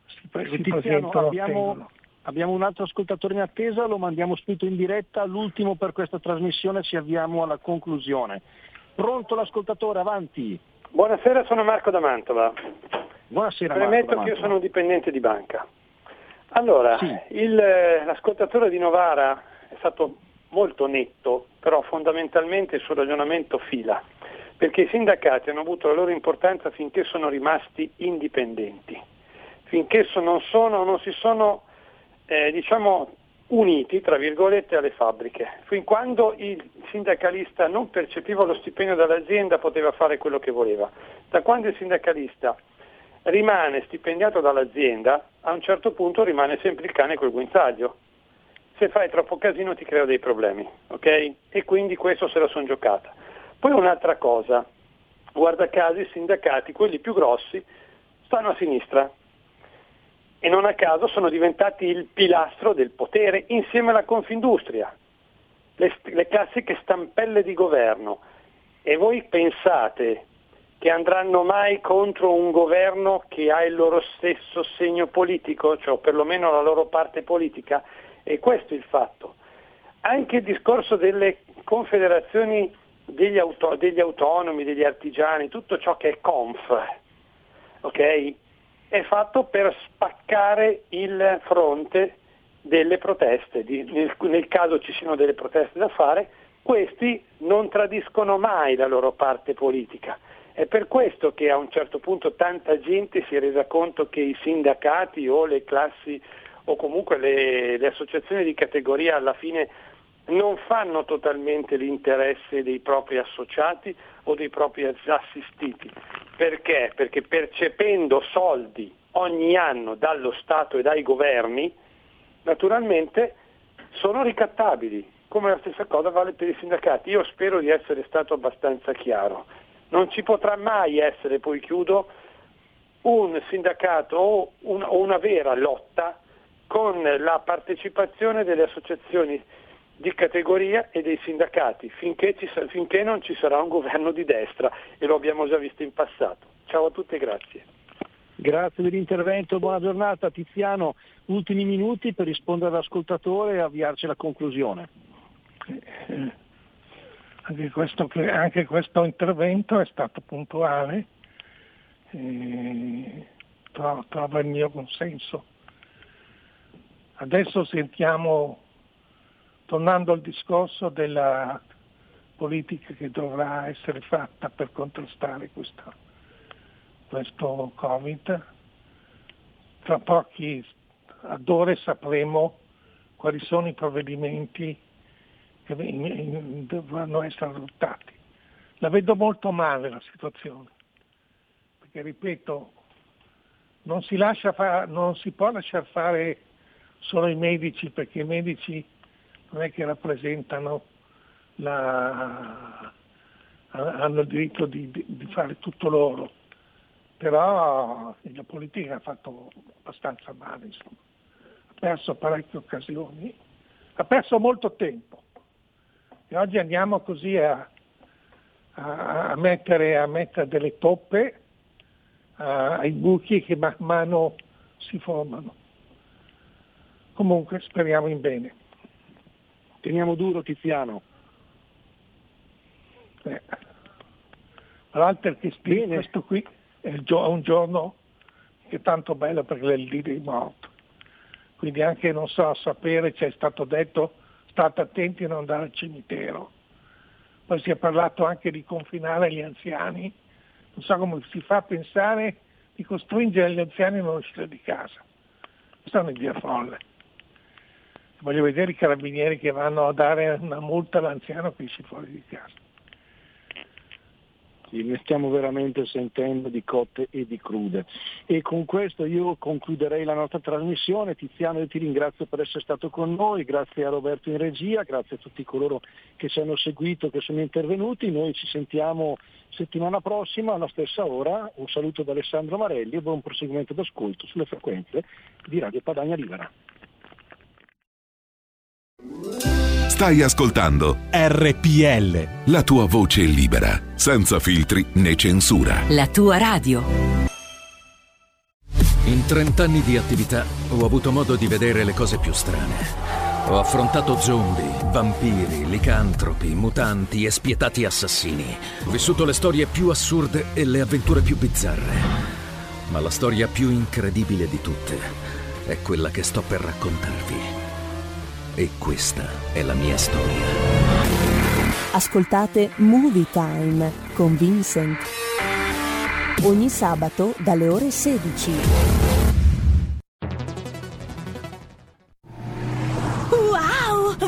Si, si presentano, abbiamo, abbiamo un altro ascoltatore in attesa, lo mandiamo subito in diretta, l'ultimo per questa trasmissione, ci avviamo alla conclusione. Pronto l'ascoltatore, avanti. Buonasera, sono Marco da Mantova. Buonasera Premetto che io sono un dipendente di banca. Allora, il, eh, l'ascoltatore di Novara è stato molto netto, però fondamentalmente il suo ragionamento fila, perché i sindacati hanno avuto la loro importanza finché sono rimasti indipendenti, finché so- non, sono, non si sono eh, diciamo, uniti, tra virgolette, alle fabbriche. Fin quando il sindacalista non percepiva lo stipendio dall'azienda poteva fare quello che voleva. Da quando il sindacalista rimane stipendiato dall'azienda, a un certo punto rimane sempre il cane col guinzaglio. Se fai troppo casino ti creo dei problemi, ok? E quindi questo se la sono giocata. Poi un'altra cosa, guarda caso i sindacati, quelli più grossi, stanno a sinistra e non a caso sono diventati il pilastro del potere insieme alla Confindustria, le, le classiche stampelle di governo. E voi pensate che andranno mai contro un governo che ha il loro stesso segno politico, cioè perlomeno la loro parte politica? E questo è il fatto. Anche il discorso delle confederazioni degli, auto- degli autonomi, degli artigiani, tutto ciò che è conf, ok? È fatto per spaccare il fronte delle proteste. Di- nel, nel caso ci siano delle proteste da fare, questi non tradiscono mai la loro parte politica È per questo che a un certo punto tanta gente si è resa conto che i sindacati o le classi o comunque le, le associazioni di categoria alla fine non fanno totalmente l'interesse dei propri associati o dei propri assistiti. Perché? Perché percependo soldi ogni anno dallo Stato e dai governi, naturalmente sono ricattabili, come la stessa cosa vale per i sindacati. Io spero di essere stato abbastanza chiaro. Non ci potrà mai essere, poi chiudo, un sindacato o, un, o una vera lotta con la partecipazione delle associazioni di categoria e dei sindacati finché, ci, finché, non ci sarà un governo di destra e lo abbiamo già visto in passato. Ciao a tutti e grazie. Grazie dell'intervento, buona giornata Tiziano. Ultimi minuti per rispondere all'ascoltatore e avviarci alla conclusione. Anche questo, anche questo intervento è stato puntuale, eh, trova il mio consenso. Adesso sentiamo tornando al discorso della politica che dovrà essere fatta per contrastare questa, questo Covid, tra pochi ad ore sapremo quali sono i provvedimenti che dovranno essere adottati. La vedo molto male la situazione, perché ripeto, non si, fa, non si può lasciare fare solo i medici, perché i medici non è che rappresentano la, hanno il diritto di, di, di, fare tutto loro, però la politica ha fatto abbastanza male, insomma. ha perso parecchie occasioni, ha perso molto tempo e oggi andiamo così a, a, a, mettere, a mettere, delle toppe ai buchi che man mano si formano. Comunque speriamo in bene. Teniamo duro Tiziano. Eh. L'altro che Bene. questo qui è un giorno che è tanto bello perché è il dì dei morti. Quindi anche, non so, a sapere c'è stato detto state attenti a non andare al cimitero. Poi si è parlato anche di confinare gli anziani. Non so come si fa a pensare di costringere gli anziani a non uscire di casa. Questa è un'idea folle voglio vedere i carabinieri che vanno a dare una multa all'anziano che esce fuori di casa. Sì, ne stiamo veramente sentendo di cotte e di crude. E con questo io concluderei la nostra trasmissione. Tiziano io ti ringrazio per essere stato con noi, grazie a Roberto in regia, grazie a tutti coloro che ci hanno seguito, che sono intervenuti. Noi ci sentiamo settimana prossima alla stessa ora. Un saluto da Alessandro Marelli e buon proseguimento d'ascolto sulle frequenze di Radio Padania Libera. Stai ascoltando RPL. La tua voce libera, senza filtri né censura. La tua radio. In trent'anni di attività ho avuto modo di vedere le cose più strane. Ho affrontato zombie, vampiri, licantropi, mutanti e spietati assassini. Ho vissuto le storie più assurde e le avventure più bizzarre. Ma la storia più incredibile di tutte è quella che sto per raccontarvi. E questa è la mia storia. Ascoltate Movie Time con Vincent. Ogni sabato dalle ore 16.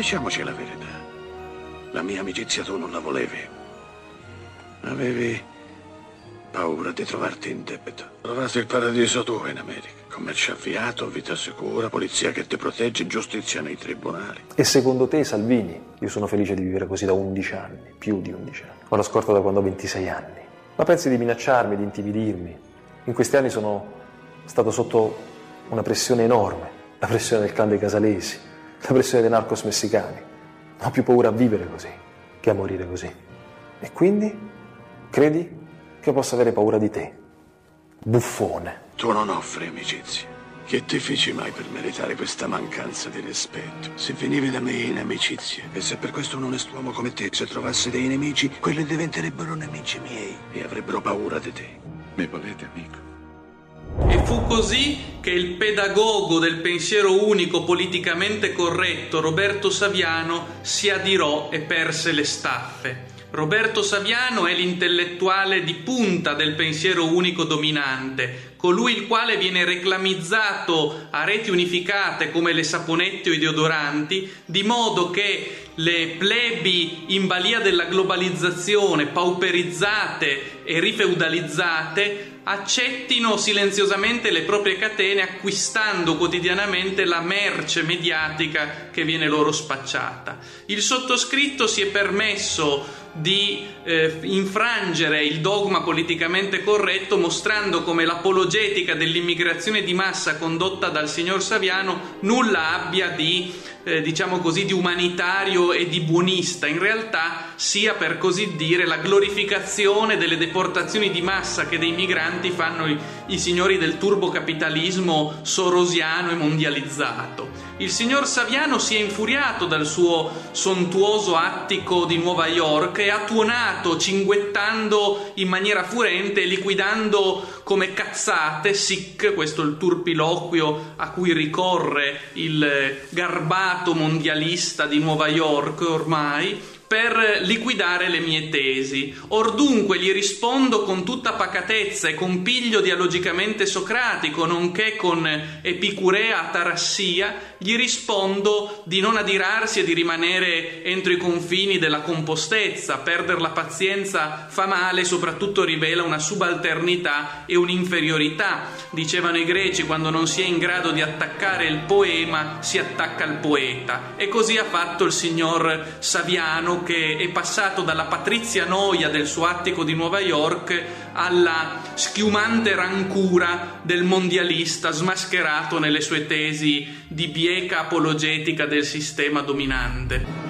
Diciamoci la verità. La mia amicizia tu non la volevi. avevi paura di trovarti in debito. Trovasti il paradiso tuo in America. Commercio avviato, vita sicura, polizia che ti protegge, giustizia nei tribunali. E secondo te, Salvini, io sono felice di vivere così da 11 anni, più di 11 anni. Ho la scorta da quando ho 26 anni. Ma pensi di minacciarmi, di intimidirmi? In questi anni sono stato sotto una pressione enorme, la pressione del clan dei Casalesi, la pressione dei narcos messicani. Non ho più paura a vivere così che a morire così. E quindi credi che io possa avere paura di te? Buffone. Tu non offri amicizie. Che ti feci mai per meritare questa mancanza di rispetto? Se venivi da me in amicizia, e se per questo un onest'uomo come te, se trovasse dei nemici, quelli diventerebbero nemici miei e avrebbero paura di te. Mi volete, amico? E fu così che il pedagogo del pensiero unico politicamente corretto, Roberto Saviano, si adirò e perse le staffe. Roberto Saviano è l'intellettuale di punta del pensiero unico dominante, colui il quale viene reclamizzato a reti unificate come le saponette o i deodoranti, di modo che le plebi in balia della globalizzazione, pauperizzate e rifeudalizzate, accettino silenziosamente le proprie catene acquistando quotidianamente la merce mediatica che viene loro spacciata. Il sottoscritto si è permesso di eh, infrangere il dogma politicamente corretto mostrando come l'apologetica dell'immigrazione di massa condotta dal signor Saviano nulla abbia di eh, diciamo così di umanitario e di buonista in realtà sia per così dire la glorificazione delle deportazioni di massa che dei migranti fanno i, i signori del turbocapitalismo sorosiano e mondializzato. Il signor Saviano si è infuriato dal suo sontuoso attico di Nuova York e ha tuonato cinguettando in maniera furente e liquidando come cazzate, sic, questo è il turpiloquio a cui ricorre il garbato mondialista di Nuova York ormai, per liquidare le mie tesi. Or dunque gli rispondo con tutta pacatezza e con piglio dialogicamente socratico, nonché con epicurea atarassia, gli rispondo di non adirarsi e di rimanere entro i confini della compostezza. Perdere la pazienza fa male, soprattutto rivela una subalternità e un'inferiorità. Dicevano i greci, quando non si è in grado di attaccare il poema, si attacca al poeta. E così ha fatto il signor Saviano che è passato dalla patrizia noia del suo attico di Nuova York alla schiumante rancura del mondialista smascherato nelle sue tesi di bieca apologetica del sistema dominante.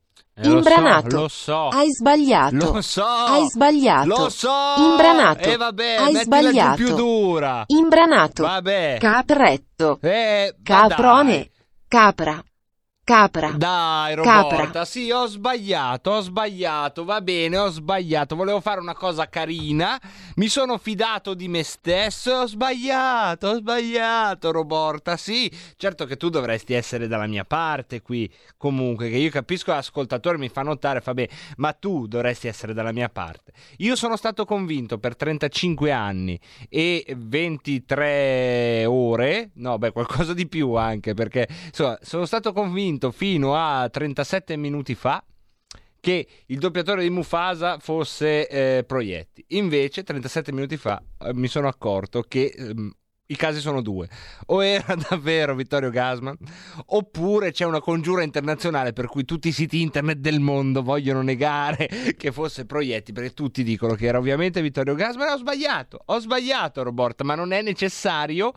Eh, lo Imbranato. so, lo so. Hai sbagliato. Lo so. Hai sbagliato. Lo so. Imbranato. E vabbè, Hai sbagliato. più dura. Imbranato. Vabbè. Capretto. Eh, Caprone. Capra. Capra. Dai, Capra. Roberta, sì, ho sbagliato, ho sbagliato, va bene, ho sbagliato. Volevo fare una cosa carina, mi sono fidato di me stesso e ho sbagliato, ho sbagliato, Roborta. Sì, certo che tu dovresti essere dalla mia parte qui, comunque, che io capisco l'ascoltatore mi fa notare, fa bene, ma tu dovresti essere dalla mia parte. Io sono stato convinto per 35 anni e 23 ore, no, beh, qualcosa di più anche, perché insomma, sono stato convinto fino a 37 minuti fa che il doppiatore di Mufasa fosse eh, Proietti. Invece, 37 minuti fa eh, mi sono accorto che ehm, i casi sono due. O era davvero Vittorio Gasman, oppure c'è una congiura internazionale per cui tutti i siti internet del mondo vogliono negare che fosse Proietti, perché tutti dicono che era ovviamente Vittorio Gasman. Ho sbagliato, ho sbagliato, Roborta, ma non è necessario,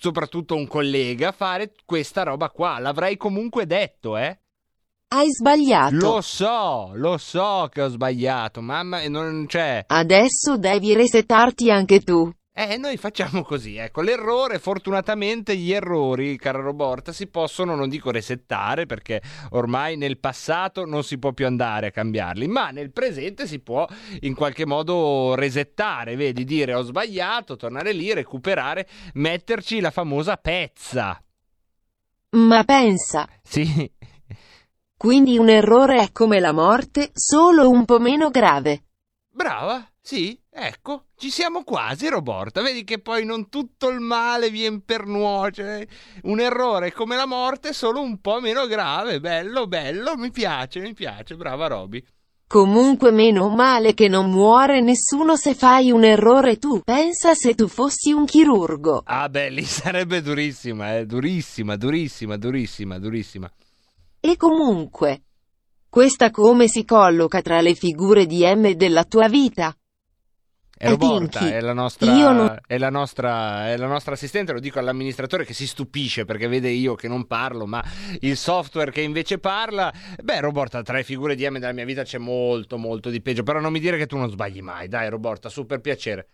soprattutto un collega, fare questa roba qua. L'avrei comunque detto, eh. Hai sbagliato. Lo so, lo so che ho sbagliato, mamma, e non c'è. Adesso devi resettarti anche tu. Eh, noi facciamo così, ecco, l'errore, fortunatamente gli errori, cara Roborta, si possono, non dico resettare, perché ormai nel passato non si può più andare a cambiarli, ma nel presente si può in qualche modo resettare, vedi, dire ho sbagliato, tornare lì, recuperare, metterci la famosa pezza. Ma pensa. Sì. Quindi un errore è come la morte, solo un po' meno grave. Brava, sì, ecco, ci siamo quasi, Roborta. Vedi che poi non tutto il male viene per nuocere. Un errore come la morte, solo un po' meno grave. Bello, bello, mi piace, mi piace. Brava Roby. Comunque meno male che non muore nessuno se fai un errore tu. Pensa se tu fossi un chirurgo. Ah, beh, lì sarebbe durissima, eh. Durissima, durissima, durissima, durissima. E comunque, questa come si colloca tra le figure di M della tua vita? È Roborta, Pinky, è la, nostra, non- è, la nostra, è la nostra assistente, lo dico all'amministratore che si stupisce perché vede io che non parlo, ma il software che invece parla. Beh, Roborta, tra le figure di M della mia vita c'è molto, molto di peggio. Però non mi dire che tu non sbagli mai. Dai, Roborta, super piacere.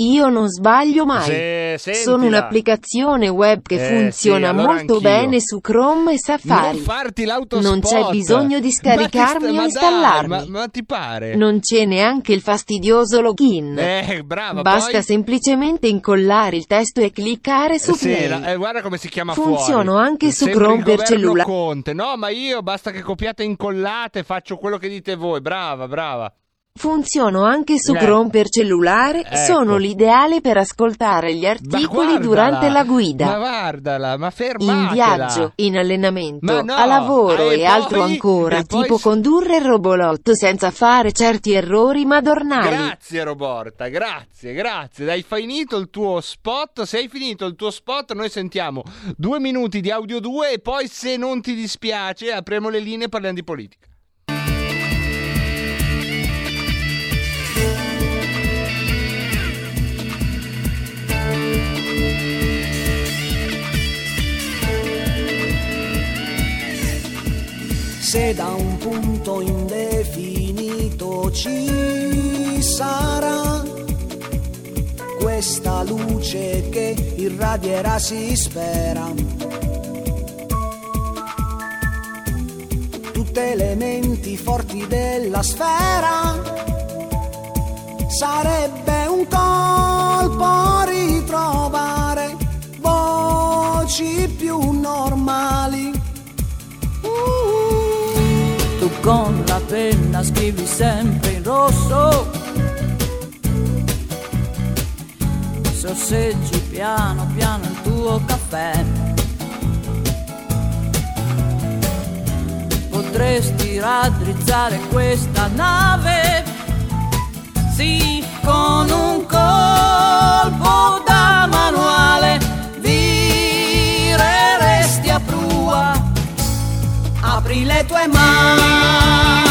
Io non sbaglio mai. Se- sentila. Sono un'applicazione web che Eh, funziona sì, allora molto anch'io. bene su Chrome e Safari. Non. Non c'è bisogno di scaricarmi sta- o ma dai, installarmi. ma, ma ti pare? Non c'è neanche il fastidioso login. Eh, brava, Basta poi- semplicemente incollare il testo e cliccare su Sì, play. la- eh, guarda come si chiama Funziono fuori. anche su Sembri Chrome per cellulare. Conte. No, ma io basta che copiate e incollate, faccio quello che dite voi. Brava, brava. Funziono anche su Eh. Chrome per cellulare, Ecco. sono l'ideale per ascoltare gli articoli durante la guida. Ma guardala, ma fermatela. In viaggio, in allenamento, no, a lavoro e e, altro poi- ancora, e poi tipo condurre il robolotto senza fare certi errori madornali. Grazie Roborta, grazie, grazie. Hai finito il tuo spot? Se hai finito il tuo spot, noi sentiamo due minuti di audio 2 e poi se non ti dispiace apriamo le linee e parliamo di politica. Se da un punto indefinito ci sarà questa luce che irradierà si spera. Tutte le menti forti della sfera sarebbe un colpo ritrovare voci più normali. Tu con la penna scrivi sempre in rosso. Sorseggi piano piano il tuo caffè. Potresti raddrizzare questa nave. Sì, con un colpo da manuale. Apri le tue mani,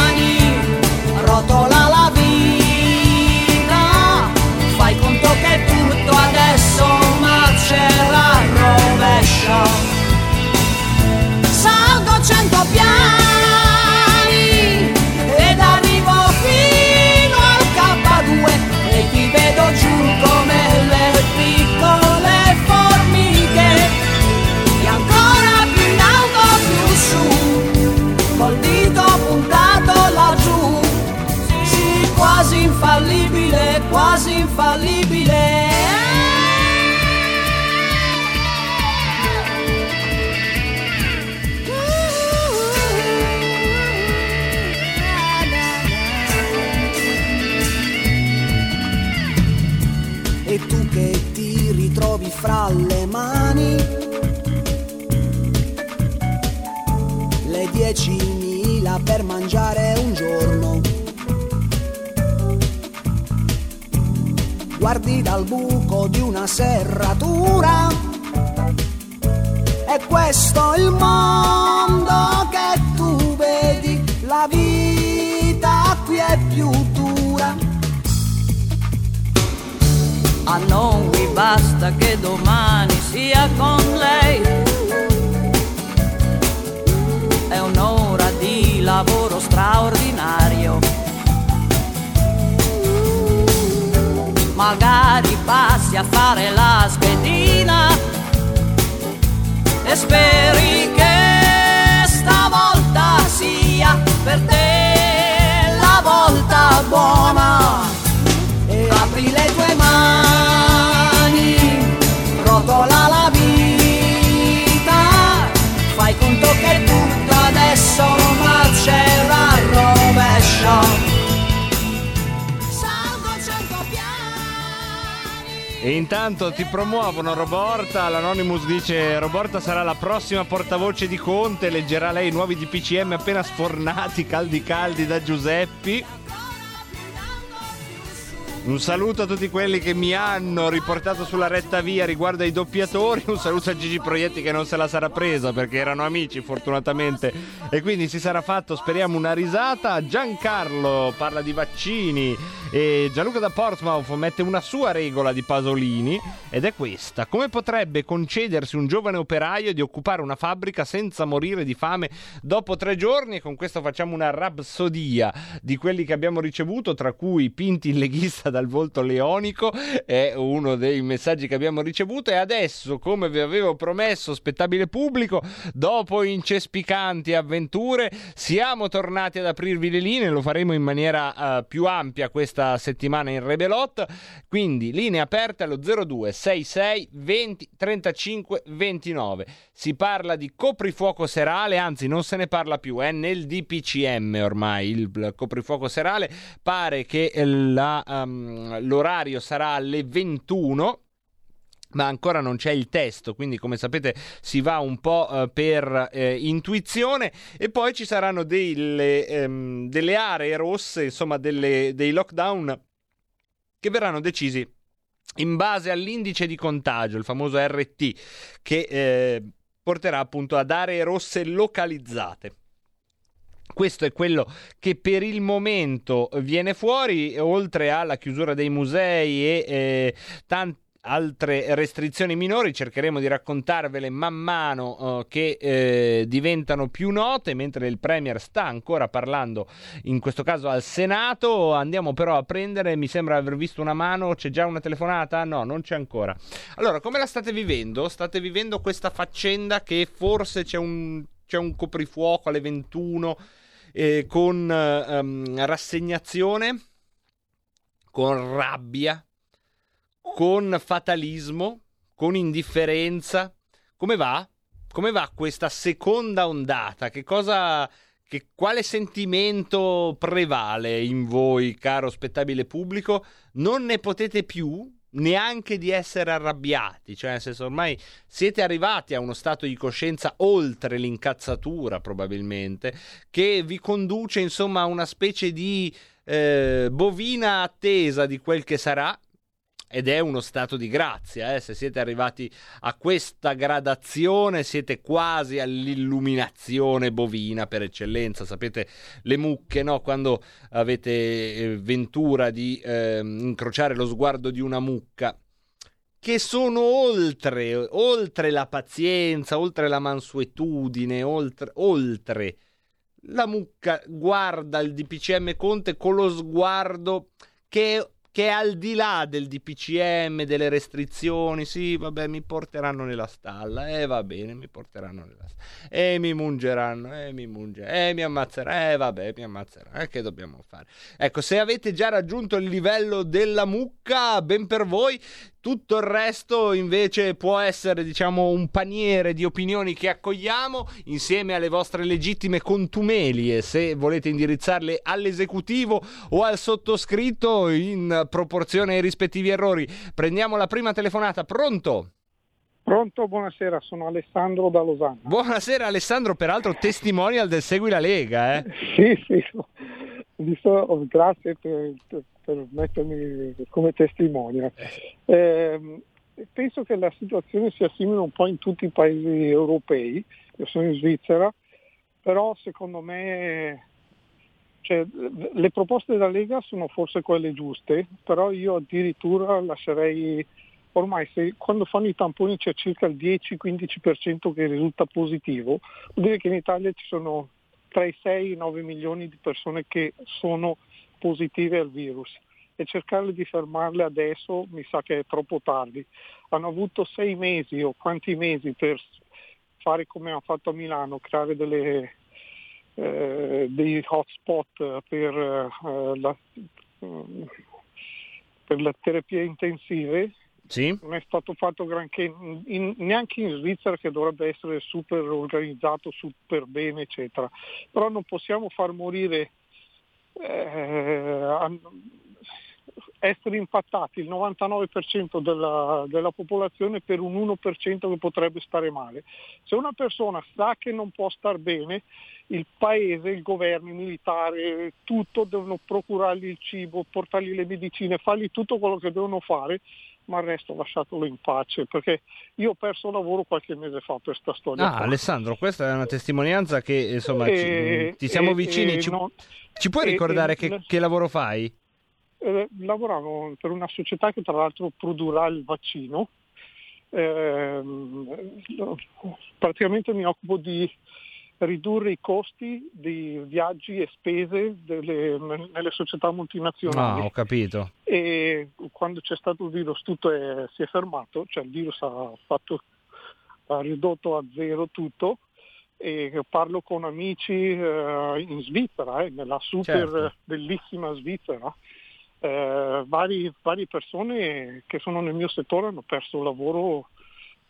prossima portavoce di Conte, leggerà lei i nuovi DPCM appena sfornati, caldi caldi da Giuseppi. Un saluto a tutti quelli che mi hanno riportato sulla retta via riguardo ai doppiatori. Un saluto a Gigi Proietti che non se la sarà presa perché erano amici fortunatamente e quindi si sarà fatto, speriamo, una risata. Giancarlo parla di vaccini e Gianluca da Portsmouth mette una sua regola di Pasolini ed è questa. Come potrebbe concedersi un giovane operaio di occupare una fabbrica senza morire di fame dopo tre giorni? E con questo facciamo una rapsodia di quelli che abbiamo ricevuto, tra cui Pinti il leghista dal volto leonico, è uno dei messaggi che abbiamo ricevuto. E adesso, come vi avevo promesso, spettabile pubblico, dopo incespicanti avventure, siamo tornati ad aprirvi le linee. Lo faremo in maniera uh, più ampia questa settimana in Rebelot. Quindi linee aperte allo 0266 20 35 29. Si parla di coprifuoco serale, anzi non se ne parla più, è nel DPCM ormai il coprifuoco serale. Pare che la, um, l'orario sarà alle 21 ma ancora non c'è il testo, quindi come sapete si va un po' eh, per eh, intuizione e poi ci saranno delle, ehm, delle aree rosse, insomma delle, dei lockdown che verranno decisi in base all'indice di contagio, il famoso RT, che eh, porterà appunto ad aree rosse localizzate. Questo è quello che per il momento viene fuori, oltre alla chiusura dei musei e eh, tanti altre restrizioni minori cercheremo di raccontarvele man mano uh, che eh, diventano più note mentre il Premier sta ancora parlando in questo caso al Senato andiamo però a prendere mi sembra aver visto una mano c'è già una telefonata? no non c'è ancora allora come la state vivendo? state vivendo questa faccenda che forse c'è un, c'è un coprifuoco alle 21 eh, con um, rassegnazione con rabbia con fatalismo, con indifferenza. Come va? Come va questa seconda ondata? Che cosa che, quale sentimento prevale in voi, caro spettabile pubblico? Non ne potete più neanche di essere arrabbiati, cioè nel senso ormai siete arrivati a uno stato di coscienza oltre l'incazzatura probabilmente, che vi conduce insomma a una specie di eh, bovina attesa di quel che sarà ed è uno stato di grazia. Eh? Se siete arrivati a questa gradazione, siete quasi all'illuminazione bovina per eccellenza. Sapete, le mucche, no? quando avete eh, ventura di eh, incrociare lo sguardo di una mucca. Che sono oltre, oltre la pazienza, oltre la mansuetudine, oltre, oltre. La mucca guarda il DPCM Conte con lo sguardo che che al di là del DPCM, delle restrizioni, sì, vabbè, mi porteranno nella stalla, e eh, va bene, mi porteranno nella stalla, e eh, mi mungeranno, e eh, mi mungeranno, e eh, mi ammazzeranno, e eh, vabbè, mi ammazzeranno, e che dobbiamo fare? Ecco, se avete già raggiunto il livello della mucca, ben per voi, tutto il resto invece può essere, diciamo, un paniere di opinioni che accogliamo insieme alle vostre legittime contumelie, se volete indirizzarle all'esecutivo o al sottoscritto in proporzione ai rispettivi errori. Prendiamo la prima telefonata. Pronto? Pronto, buonasera, sono Alessandro da Losanna. Buonasera Alessandro, peraltro testimonial del Segui la Lega, eh? sì, sì, visto, grazie per, per, mettermi come testimone. Eh, penso che la situazione sia simile un po' in tutti i paesi europei, io sono in Svizzera, però secondo me cioè, le proposte della Lega sono forse quelle giuste, però io addirittura lascerei, ormai se, quando fanno i tamponi c'è circa il 10-15% che risulta positivo, vuol dire che in Italia ci sono tra i 6 e i 9 milioni di persone che sono positive al virus e cercare di fermarle adesso mi sa che è troppo tardi. Hanno avuto sei mesi o quanti mesi per fare come hanno fatto a Milano, creare delle, eh, dei hotspot per, eh, la, per le terapie intensive. Sì. Non è stato fatto granché, in- neanche in Svizzera che dovrebbe essere super organizzato, super bene, eccetera. Però non possiamo far morire eh, essere impattati il 99% della, della, popolazione per un 1% che potrebbe stare male. Se una persona sa che non può star bene, il paese, il governo, i militari, tutto devono procurargli il cibo, portargli le medicine, fargli tutto quello che devono fare, ma il resto lasciatelo in pace, perché io ho perso lavoro qualche mese fa per questa storia. Ah, Alessandro, questa è una testimonianza che insomma E- ci, ti siamo e- vicini. e ci, no- ci puoi ricordare che, che lavoro fai? Eh, lavoravo per una società che tra l'altro produrrà il vaccino. Ehm, praticamente mi occupo di ridurre i costi di viaggi e spese delle- nelle società multinazionali. Ah, ho capito. E quando c'è stato il virus tutto è- si è fermato, cioè il virus ha, fatto, ha ridotto a zero tutto e parlo con amici eh, in Svizzera, eh, nella super Certo. bellissima Svizzera. Eh, vari- varie persone che sono nel mio settore hanno perso il lavoro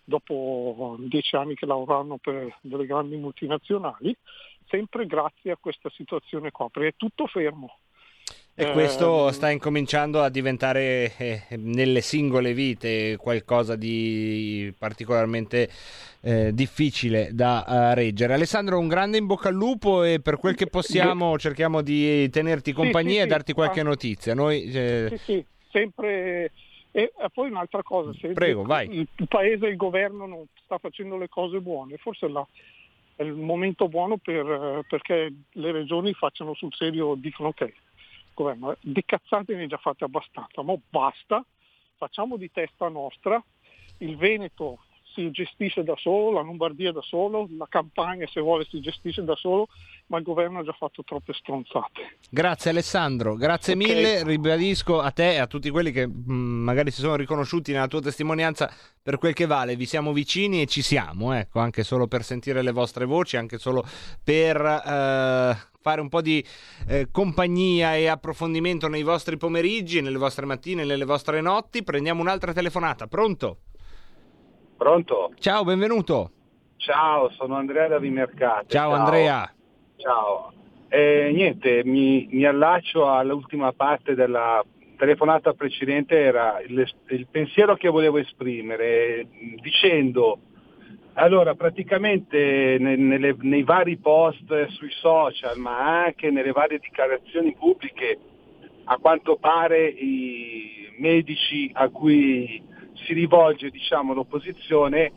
dopo dieci anni che lavoravano per delle grandi multinazionali, sempre grazie a questa situazione qua, perché è tutto fermo. E questo sta incominciando a diventare eh, nelle singole vite qualcosa di particolarmente eh, difficile da eh, reggere. Alessandro, un grande in bocca al lupo e per quel che possiamo cerchiamo di tenerti compagnia sì, e sì. darti qualche Ah. notizia. Noi, eh, Sì, sì, sempre. E e poi un'altra cosa, se Prego, il, il paese e il governo non sta facendo le cose buone, forse è, la- è il momento buono per, eh, perché le regioni facciano sul serio, dicono ok, governo, eh, di cazzate ne hai già fatte abbastanza, ma basta, facciamo di testa nostra, il Veneto si gestisce da solo, la Lombardia da solo, la Campania se vuole si gestisce da solo, ma il governo ha già fatto troppe stronzate. Grazie Alessandro, grazie Ok. mille, ribadisco a te e a tutti quelli che mh, magari si sono riconosciuti nella tua testimonianza per quel che vale, vi siamo vicini e ci siamo, ecco, anche solo per sentire le vostre voci, anche solo per eh, fare un po' di eh, compagnia e approfondimento nei vostri pomeriggi, nelle vostre mattine, nelle vostre notti. Prendiamo un'altra telefonata, pronto? Pronto? Ciao, benvenuto. Ciao, sono Andrea da Vimercate. Ciao, Andrea. Ciao. Eh, niente, mi, mi allaccio all'ultima parte della telefonata precedente, era il, il pensiero che volevo esprimere, dicendo, allora praticamente ne- nelle- nei vari post sui social, ma anche nelle varie dichiarazioni pubbliche, a quanto pare i medici a cui si rivolge diciamo, l'opposizione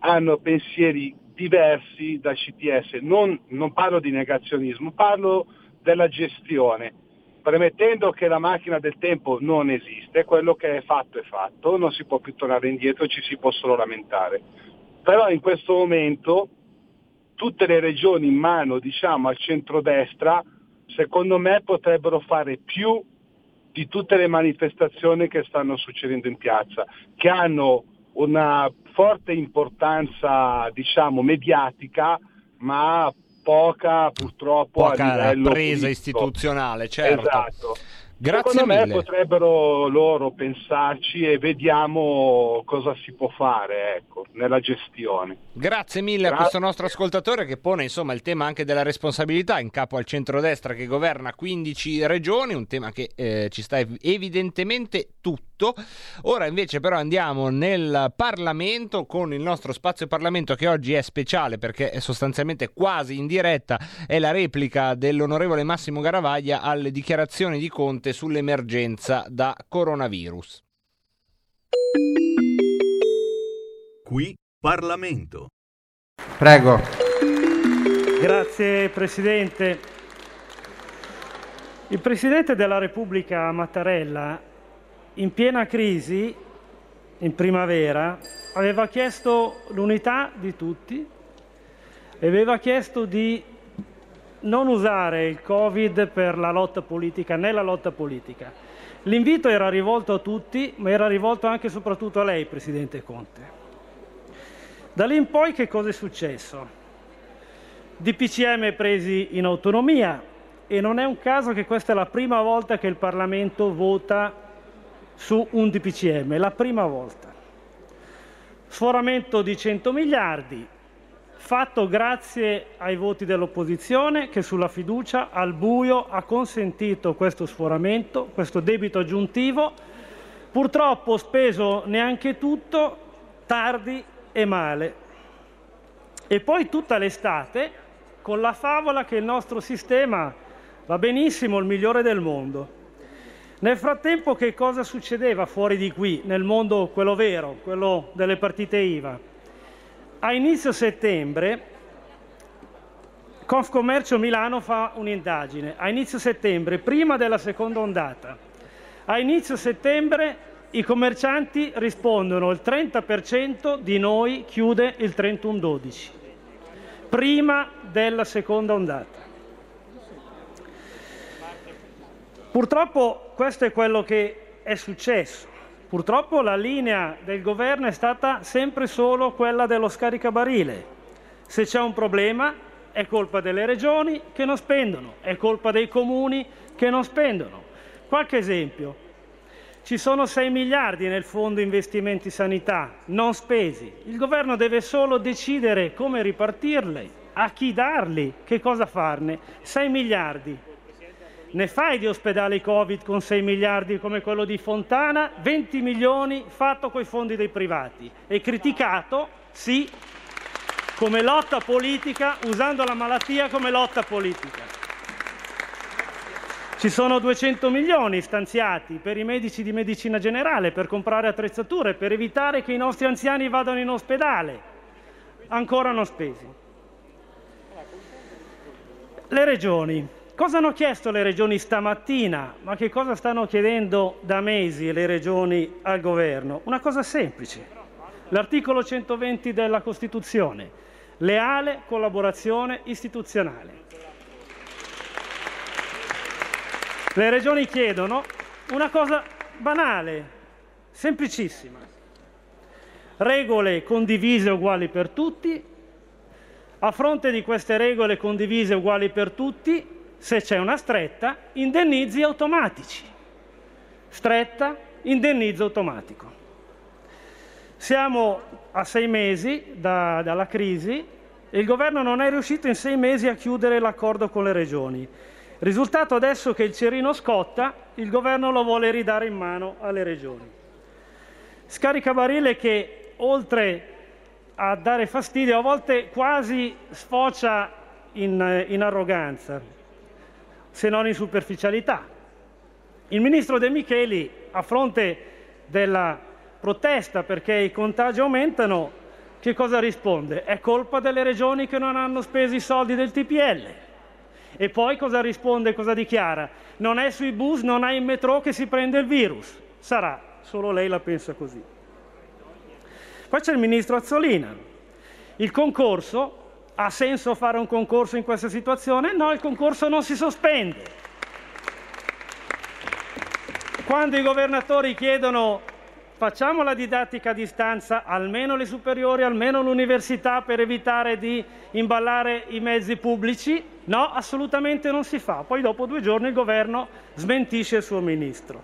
hanno pensieri diversi da CTS. Non, non parlo di negazionismo, parlo della gestione, premettendo che la macchina del tempo non esiste, quello che è fatto è fatto, non si può più tornare indietro, ci si può solo lamentare. Però in questo momento tutte le regioni in mano diciamo, al centrodestra, secondo me potrebbero fare più di tutte le manifestazioni che stanno succedendo in piazza, che hanno una forte importanza, diciamo, mediatica, ma poca purtroppo a Poca livello presa politico. istituzionale, certo. Esatto. Grazie Secondo mille. me potrebbero loro pensarci e vediamo cosa si può fare ecco, nella gestione. Grazie mille a Grazie. questo nostro ascoltatore che pone insomma il tema anche della responsabilità in capo al centrodestra che governa 15 regioni, un tema che eh, ci sta ev- evidentemente tutto. Ora invece però andiamo nel Parlamento con il nostro spazio Parlamento che oggi è speciale perché è sostanzialmente quasi in diretta, è la replica dell'onorevole Massimo Garavaglia alle dichiarazioni di Conte sull'emergenza da coronavirus. Qui Parlamento. Prego. Grazie Presidente. Il Presidente della Repubblica Mattarella, in piena crisi, in primavera, aveva chiesto l'unità di tutti e aveva chiesto di non usare il Covid per la lotta politica, nella lotta politica. L'invito era rivolto a tutti, ma era rivolto anche e soprattutto a lei, Presidente Conte. Da lì in poi che cosa è successo? DPCM presi in autonomia e non è un caso che questa è la prima volta che il Parlamento vota su un DPCM, la prima volta. Sforamento di 100 miliardi, fatto grazie ai voti dell'opposizione che sulla fiducia al buio ha consentito questo sforamento, questo debito aggiuntivo, purtroppo speso neanche tutto, tardi e male. E poi tutta l'estate con la favola che il nostro sistema va benissimo, il migliore del mondo. Nel frattempo che cosa succedeva fuori di qui, nel mondo quello vero, quello delle partite IVA? A inizio settembre Confcommercio Milano fa un'indagine, a inizio settembre, prima della seconda ondata. A inizio settembre i commercianti rispondono il 30% di noi chiude il 31-12, prima della seconda ondata. Purtroppo questo è quello che è successo. Purtroppo la linea del governo è stata sempre solo quella dello scaricabarile. Se c'è un problema è colpa delle regioni che non spendono, è colpa dei comuni che non spendono. Qualche esempio. Ci sono 6 miliardi nel fondo investimenti sanità non spesi. Il governo deve solo decidere come ripartirli, a chi darli, che cosa farne. 6 miliardi. Ne fai di ospedali Covid con 6 miliardi come quello di Fontana, 20 milioni fatto coi fondi dei privati. E criticato, sì, come lotta politica, usando la malattia come lotta politica. Ci sono 200 milioni stanziati per i medici di medicina generale, per comprare attrezzature, per evitare che i nostri anziani vadano in ospedale, ancora non spesi. Le regioni. Cosa hanno chiesto le regioni stamattina? Ma che cosa stanno chiedendo da mesi le regioni al governo? Una cosa semplice. L'articolo 120 della Costituzione. Leale collaborazione istituzionale. Le regioni chiedono una cosa banale, semplicissima. Regole condivise uguali per tutti. A fronte di queste regole condivise uguali per tutti, se c'è una stretta, indennizi automatici. Stretta, indennizzo automatico. Siamo a sei mesi da- dalla crisi e il governo non è riuscito in sei mesi a chiudere l'accordo con le regioni. Risultato adesso che il cerino scotta, il governo lo vuole ridare in mano alle regioni. Scaricabarile che oltre a dare fastidio a volte quasi sfocia in, in arroganza, se non in superficialità. Il ministro De Micheli, a fronte della protesta perché i contagi aumentano, che cosa risponde? È colpa delle regioni che non hanno speso i soldi del TPL. E poi cosa risponde, cosa dichiara? Non è sui bus, non è in metro che si prende il virus. Sarà, solo lei la pensa così. Poi c'è il ministro Azzolina. Il concorso, ha senso fare un concorso in questa situazione? No, il concorso non si sospende. Quando i governatori chiedono facciamo la didattica a distanza, almeno le superiori, almeno l'università, per evitare di imballare i mezzi pubblici? No, assolutamente non si fa. Poi dopo due giorni il governo smentisce il suo ministro.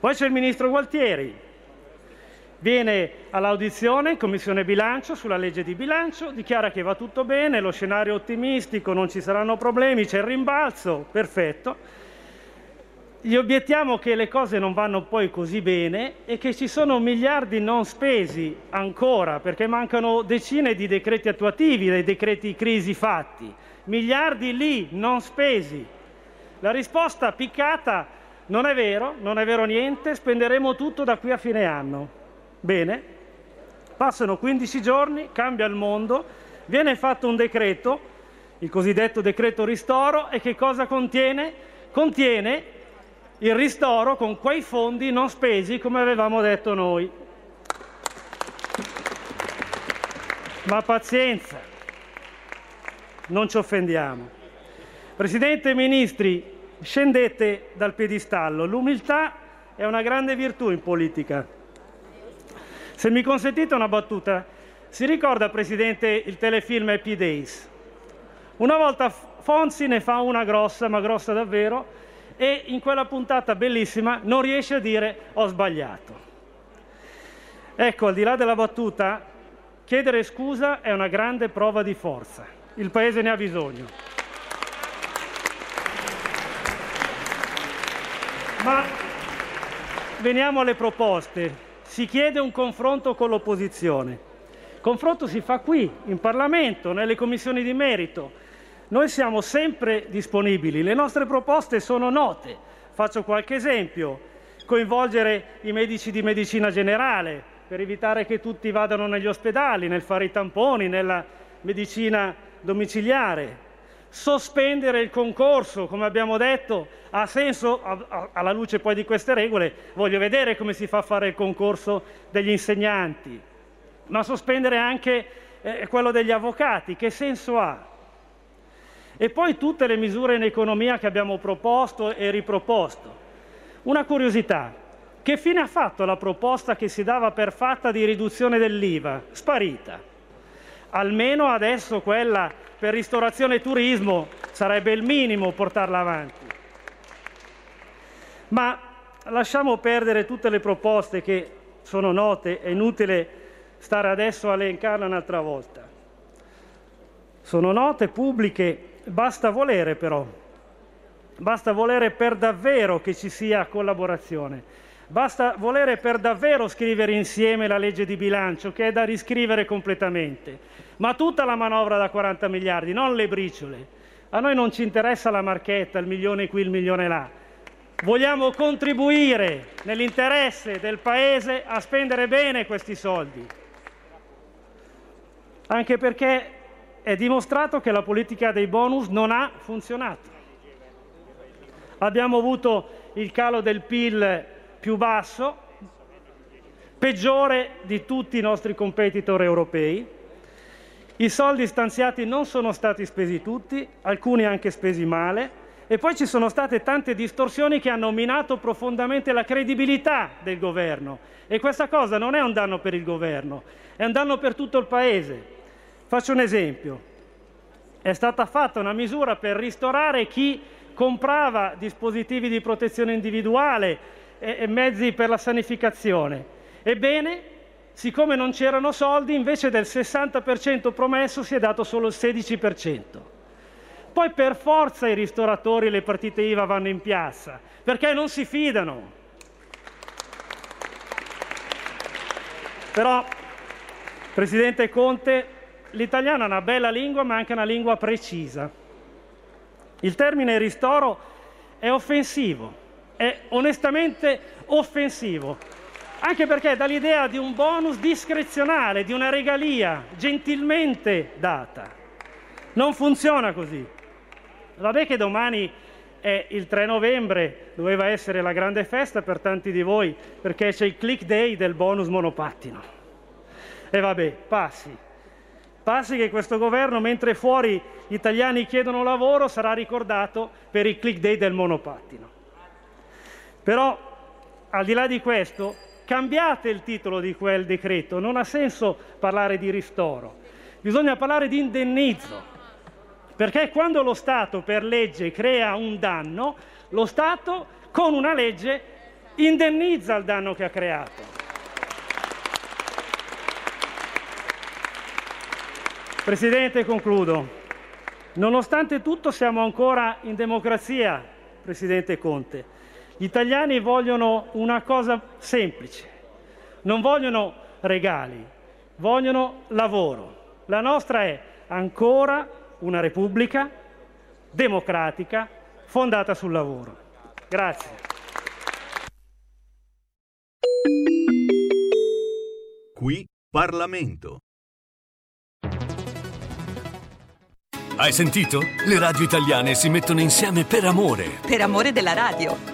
Poi c'è il ministro Gualtieri, viene all'audizione in Commissione bilancio sulla legge di bilancio, dichiara che va tutto bene, lo scenario è ottimistico, non ci saranno problemi, c'è il rimbalzo, perfetto. Gli obiettiamo che le cose non vanno poi così bene e che ci sono miliardi non spesi ancora, perché mancano decine di decreti attuativi, dei decreti crisi fatti. Miliardi lì non spesi. La risposta piccata non è vero, non è vero niente, spenderemo tutto da qui a fine anno. Bene, passano 15 giorni, cambia il mondo, viene fatto un decreto, il cosiddetto decreto ristoro, e che cosa contiene? Contiene il ristoro con quei fondi non spesi come avevamo detto noi. Ma pazienza, non ci offendiamo. Presidente e Ministri, scendete dal piedistallo. L'umiltà è una grande virtù in politica. Se mi consentite una battuta, si ricorda, Presidente, il telefilm Happy Days? Una volta Fonzi ne fa una grossa, ma grossa davvero, e in quella puntata bellissima non riesce a dire ho sbagliato. Ecco, al di là della battuta, chiedere scusa è una grande prova di forza. Il Paese ne ha bisogno. Ma veniamo alle proposte. Si chiede un confronto con l'opposizione. Confronto si fa qui, in Parlamento, nelle commissioni di merito noi siamo sempre disponibili, le nostre proposte sono note. Faccio qualche esempio: coinvolgere i medici di medicina generale per evitare che tutti vadano negli ospedali, nel fare i tamponi, nella medicina domiciliare. Sospendere il concorso, come abbiamo detto, ha senso alla luce poi di queste regole. Voglio vedere come si fa a fare il concorso degli insegnanti, ma sospendere anche eh, quello degli avvocati, che senso ha? E poi tutte le misure in economia che abbiamo proposto e riproposto. Una curiosità, che fine ha fatto la proposta che si dava per fatta di riduzione dell'IVA? Sparita. Almeno adesso quella per ristorazione e turismo sarebbe il minimo portarla avanti. Ma lasciamo perdere tutte le proposte che sono note, è inutile stare adesso a elencarle un'altra volta. Sono note, pubbliche Basta volere però, basta volere per davvero che ci sia collaborazione, basta volere per davvero scrivere insieme la legge di bilancio che è da riscrivere completamente, ma tutta la manovra da 40 miliardi, non le briciole. A noi non ci interessa la marchetta, il milione qui, il milione là. Vogliamo contribuire nell'interesse del Paese a spendere bene questi soldi. Anche perché è dimostrato che la politica dei bonus non ha funzionato. Abbiamo avuto il calo del PIL più basso, peggiore di tutti i nostri competitor europei. I soldi stanziati non sono stati spesi tutti, alcuni anche spesi male, e poi ci sono state tante distorsioni che hanno minato profondamente la credibilità del governo. E questa cosa non è un danno per il governo, è un danno per tutto il Paese. Faccio un esempio. È stata fatta una misura per ristorare chi comprava dispositivi di protezione individuale e mezzi per la sanificazione. Ebbene, siccome non c'erano soldi, invece del 60% promesso si è dato solo il 16%. Poi per forza i ristoratori e le partite IVA vanno in piazza, perché non si fidano. Però, Presidente Conte, l'italiano è una bella lingua, ma anche una lingua precisa. Il termine ristoro è offensivo, è onestamente offensivo, anche perché dà l'idea di un bonus discrezionale, di una regalia gentilmente data. Non funziona così. Vabbè che domani è il 3 novembre, doveva essere la grande festa per tanti di voi, perché c'è il click day del bonus monopattino. E vabbè, passi. Passi che questo governo, mentre fuori gli italiani chiedono lavoro, sarà ricordato per il click day del monopattino. Però al di là di questo, cambiate il titolo di quel decreto, non ha senso parlare di ristoro, bisogna parlare di indennizzo, perché quando lo Stato per legge crea un danno, lo Stato con una legge indennizza il danno che ha creato. Presidente, concludo. Nonostante tutto siamo ancora in democrazia, Presidente Conte. Gli italiani vogliono una cosa semplice, non vogliono regali, vogliono lavoro. La nostra è ancora una Repubblica democratica fondata sul lavoro. Grazie. Qui Parlamento. Hai sentito? Le radio italiane si mettono insieme per amore. Per amore della radio.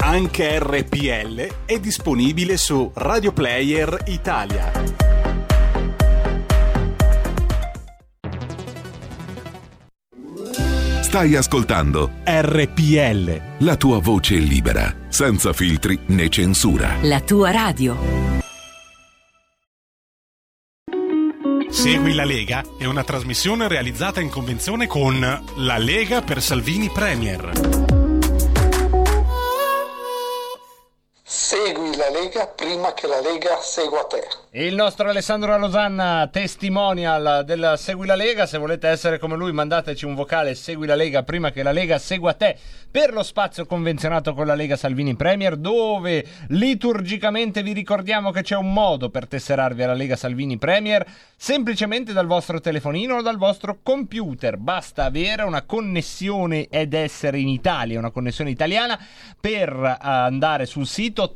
Anche RPL è disponibile su Radio Player Italia. Stai ascoltando RPL. la tua voce libera, senza filtri né censura. La tua radio. Segui la Lega è una trasmissione realizzata in convenzione con La Lega per Salvini Premier. Segui la Lega prima che la Lega segua te. Il nostro Alessandro Losanna, testimonial del Segui la Lega. Se volete essere come lui, mandateci un vocale Segui la Lega prima che la Lega segua te per lo spazio convenzionato con la Lega Salvini Premier, dove liturgicamente vi ricordiamo che c'è un modo per tesserarvi alla Lega Salvini Premier, semplicemente dal vostro telefonino o dal vostro computer. Basta avere una connessione ed essere in Italia, una connessione italiana, per andare sul sito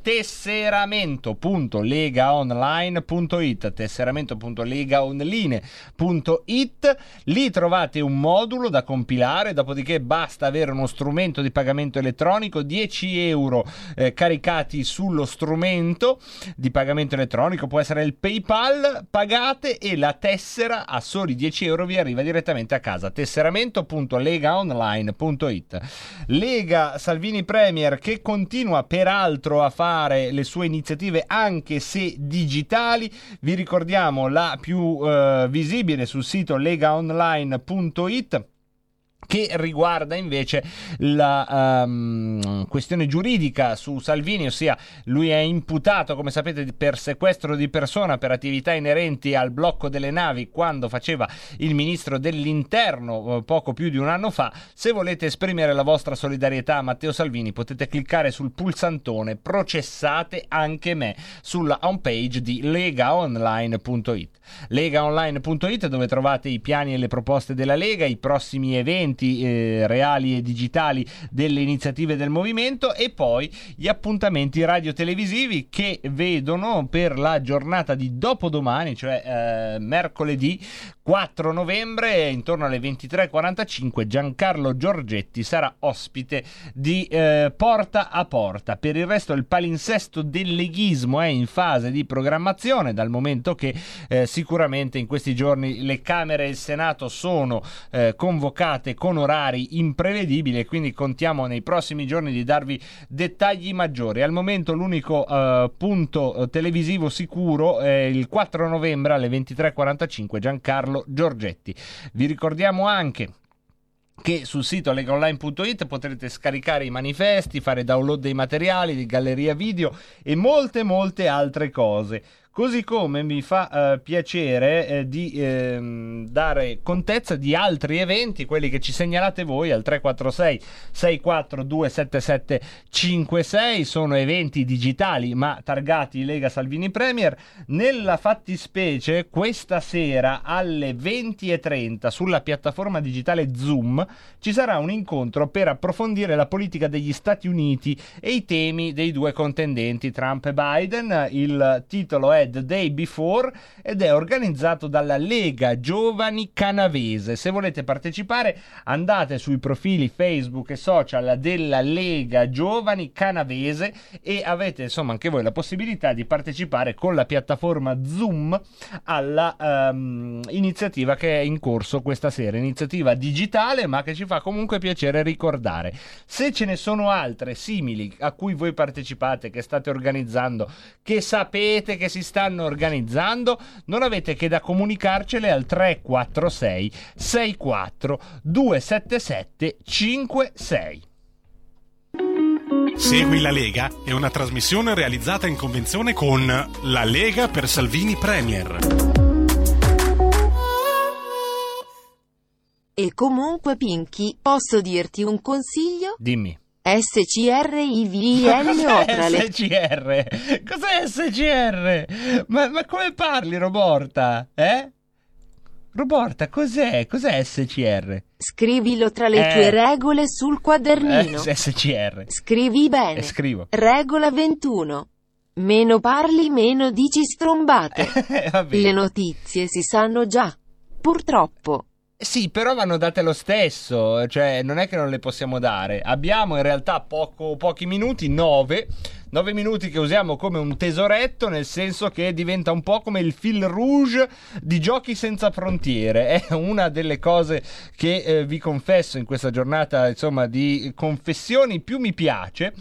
tesseramento.legaonline.it tesseramento.legaonline.it lì trovate un modulo da compilare dopodiché basta avere uno strumento di pagamento elettronico 10 euro eh, caricati sullo strumento di pagamento elettronico può essere il paypal pagate e la tessera a soli 10 euro vi arriva direttamente a casa tesseramento.legaonline.it Lega Salvini Premier che continua peraltro a fare le sue iniziative anche se digitali. Vi ricordiamo la più eh, visibile sul sito legaonline.it che riguarda invece la um, questione giuridica su Salvini, ossia lui è imputato, come sapete, per sequestro di persona per attività inerenti al blocco delle navi quando faceva il ministro dell'interno eh, poco più di un anno fa. Se volete esprimere la vostra solidarietà a Matteo Salvini potete cliccare sul pulsantone processate anche me sulla homepage di legaonline.it. Legaonline.it dove trovate i piani e le proposte della Lega, i prossimi eventi eh, reali e digitali delle iniziative del movimento e poi gli appuntamenti radio-televisivi che vedono per la giornata di dopodomani, cioè eh, mercoledì 4 novembre, intorno alle 23.45, Giancarlo Giorgetti sarà ospite di eh, Porta a Porta. Per il resto il palinsesto del leghismo è in fase di programmazione, dal momento che eh, sicuramente in questi giorni le Camere e il Senato sono eh, convocate con orari imprevedibili e quindi contiamo nei prossimi giorni di darvi dettagli maggiori. Al momento l'unico eh, punto eh, televisivo sicuro è il 4 novembre alle 23.45 Giancarlo Giorgetti. Vi ricordiamo anche che sul sito legaonline.it potrete scaricare i manifesti, fare download dei materiali, di galleria video e molte molte altre cose. Così come mi fa eh, piacere eh, di ehm, dare contezza di altri eventi, quelli che ci segnalate voi al 346 642 7756, sono eventi digitali ma targati Lega Salvini Premier. Nella fattispecie questa sera alle 20.30 sulla piattaforma digitale Zoom ci sarà un incontro per approfondire la politica degli Stati Uniti e i temi dei due contendenti Trump e Biden. Il titolo è The Day Before, ed è organizzato dalla Lega Giovani Canavese. Se volete partecipare andate sui profili Facebook e social della Lega Giovani Canavese e avete insomma anche voi la possibilità di partecipare con la piattaforma Zoom alla um, iniziativa che è in corso questa sera, iniziativa digitale ma che ci fa comunque piacere ricordare. Se ce ne sono altre simili a cui voi partecipate, che state organizzando, che sapete che si stanno organizzando, non avete che da comunicarcele al 346 64 277 56. Segui la Lega è una trasmissione realizzata in convenzione con La Lega per Salvini Premier. E comunque Pinky, posso dirti un consiglio? Dimmi. SCRIVIN o tra le... SCR? Cos'è SCR? Ma, ma come parli, Roborta? Eh? Roborta, cos'è? Cos'è SCR? Scrivilo tra le Eh. tue regole sul quadernino. Eh, SCR. Scrivi bene. E scrivo. Regola 21. Meno parli, meno dici strombate. Eh. Le notizie si sanno già. Purtroppo. Sì, però vanno date lo stesso, cioè non è che non le possiamo dare. Abbiamo in realtà poco- pochi minuti, nove. Nove minuti che usiamo come un tesoretto, nel senso che diventa un po' come il fil rouge di Giochi senza frontiere. È una delle cose che eh, vi confesso in questa giornata, insomma, di confessioni più mi piace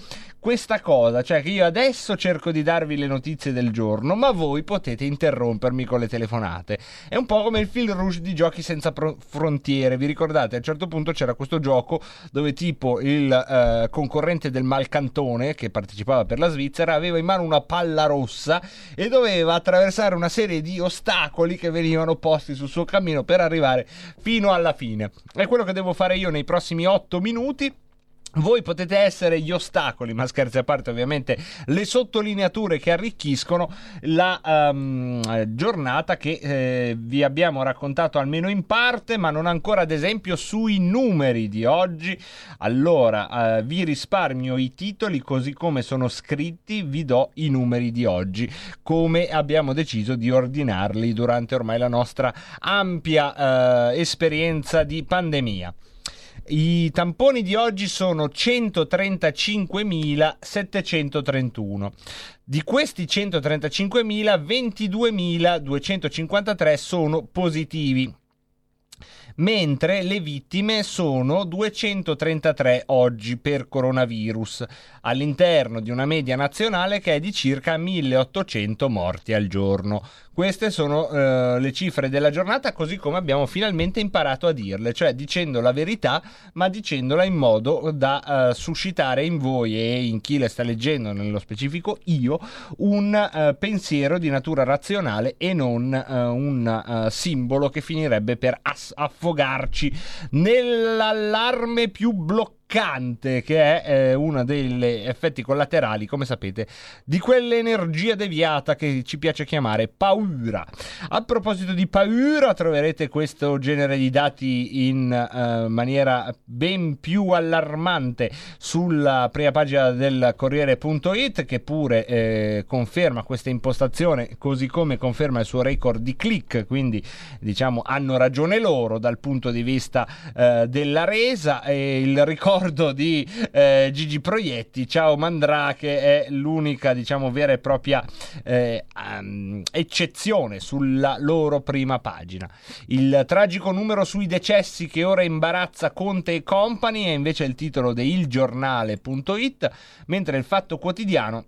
questa cosa, cioè che io adesso cerco di darvi le notizie del giorno, ma voi potete interrompermi con le telefonate. È un po' come il fil rouge di giochi senza pro- frontiere. Vi ricordate? A un certo punto c'era questo gioco dove tipo il eh, concorrente del Malcantone, che partecipava per la Svizzera, aveva in mano una palla rossa e doveva attraversare una serie di ostacoli che venivano posti sul suo cammino per arrivare fino alla fine. È quello che devo fare io nei prossimi 8 minuti. Voi potete essere gli ostacoli, ma scherzi a parte, ovviamente, le sottolineature che arricchiscono la ehm, giornata che eh, vi abbiamo raccontato almeno in parte, ma non ancora, ad esempio, sui numeri di oggi. Allora, eh, vi risparmio i titoli così come sono scritti, vi do i numeri di oggi, come abbiamo deciso di ordinarli durante ormai la nostra ampia eh, esperienza di pandemia. I tamponi di oggi sono 135.731. Di questi 135.000, 22.253 sono positivi mentre le vittime sono 233 oggi per coronavirus, all'interno di una media nazionale che è di circa 1800 morti al giorno. Queste sono eh, le cifre della giornata così come abbiamo finalmente imparato a dirle, cioè dicendo la verità ma dicendola in modo da eh, suscitare in voi e in chi le sta leggendo, nello specifico io, un eh, pensiero di natura razionale e non eh, un eh, simbolo che finirebbe per ass- affogarci. Nell'allarme più bloccato che è eh, uno degli effetti collaterali, come sapete, di quell'energia deviata che ci piace chiamare paura. A proposito di paura, troverete questo genere di dati in eh, maniera ben più allarmante sulla prima pagina del Corriere.it, che pure eh, conferma questa impostazione, così come conferma il suo record di click, quindi diciamo hanno ragione loro dal punto di vista eh, della resa e il ricordo di eh, Gigi Proietti, ciao Mandrake, è l'unica diciamo vera e propria eh, um, eccezione sulla loro prima pagina. Il tragico numero sui decessi che ora imbarazza Conte e compagni è invece il titolo di ilgiornale.it, mentre il Fatto Quotidiano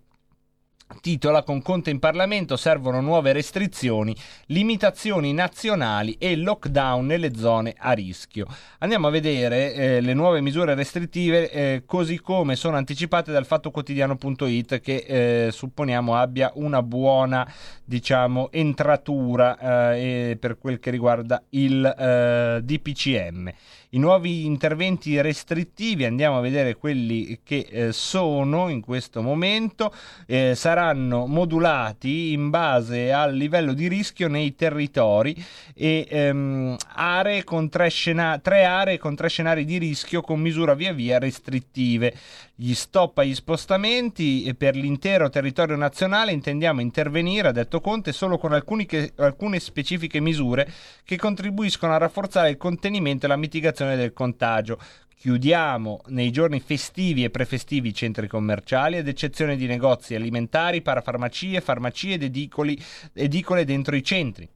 titola con Conte in Parlamento servono nuove restrizioni, limitazioni nazionali e lockdown nelle zone a rischio. Andiamo a vedere eh, le nuove misure restrittive eh, così come sono anticipate dal fattoquotidiano.it che eh, supponiamo abbia una buona diciamo entratura eh, per quel che riguarda il eh, DPCM. I nuovi interventi restrittivi, andiamo a vedere quelli che eh, sono in questo momento, eh, saranno modulati in base al livello di rischio nei territori e ehm, aree con tre, scena- tre aree con tre scenari di rischio con misura via via restrittive. Gli stop agli spostamenti e per l'intero territorio nazionale intendiamo intervenire, ha detto Conte, solo con che, alcune specifiche misure che contribuiscono a rafforzare il contenimento e la mitigazione del contagio. Chiudiamo nei giorni festivi e prefestivi i centri commerciali, ad eccezione di negozi alimentari, parafarmacie, farmacie ed edicoli, edicole dentro i centri.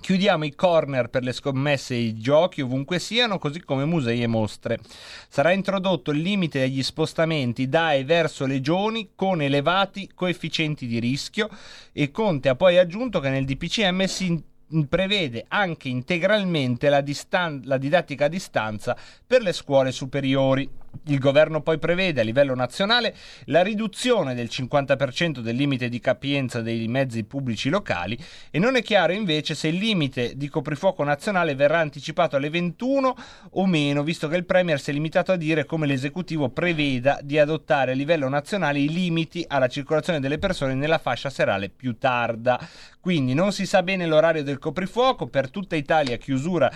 Chiudiamo i corner per le scommesse e i giochi ovunque siano, così come musei e mostre. Sarà introdotto il limite agli spostamenti da e verso legioni con elevati coefficienti di rischio e Conte ha poi aggiunto che nel DPCM si prevede anche integralmente la, distan- la didattica a distanza per le scuole superiori. Il governo poi prevede a livello nazionale la riduzione del 50% del limite di capienza dei mezzi pubblici locali e non è chiaro invece se il limite di coprifuoco nazionale verrà anticipato alle 21 o meno, visto che il Premier si è limitato a dire come l'esecutivo preveda di adottare a livello nazionale i limiti alla circolazione delle persone nella fascia serale più tarda. Quindi non si sa bene l'orario del coprifuoco, per tutta Italia chiusura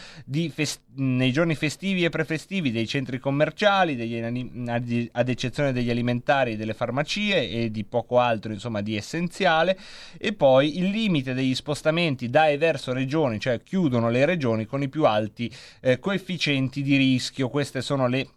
fest- nei giorni festivi e prefestivi dei centri commerciali, dei degli, ad eccezione degli alimentari delle farmacie e di poco altro insomma di essenziale. E poi il limite degli spostamenti da e verso regioni cioè chiudono le regioni con i più alti eh, coefficienti di rischio. Queste sono le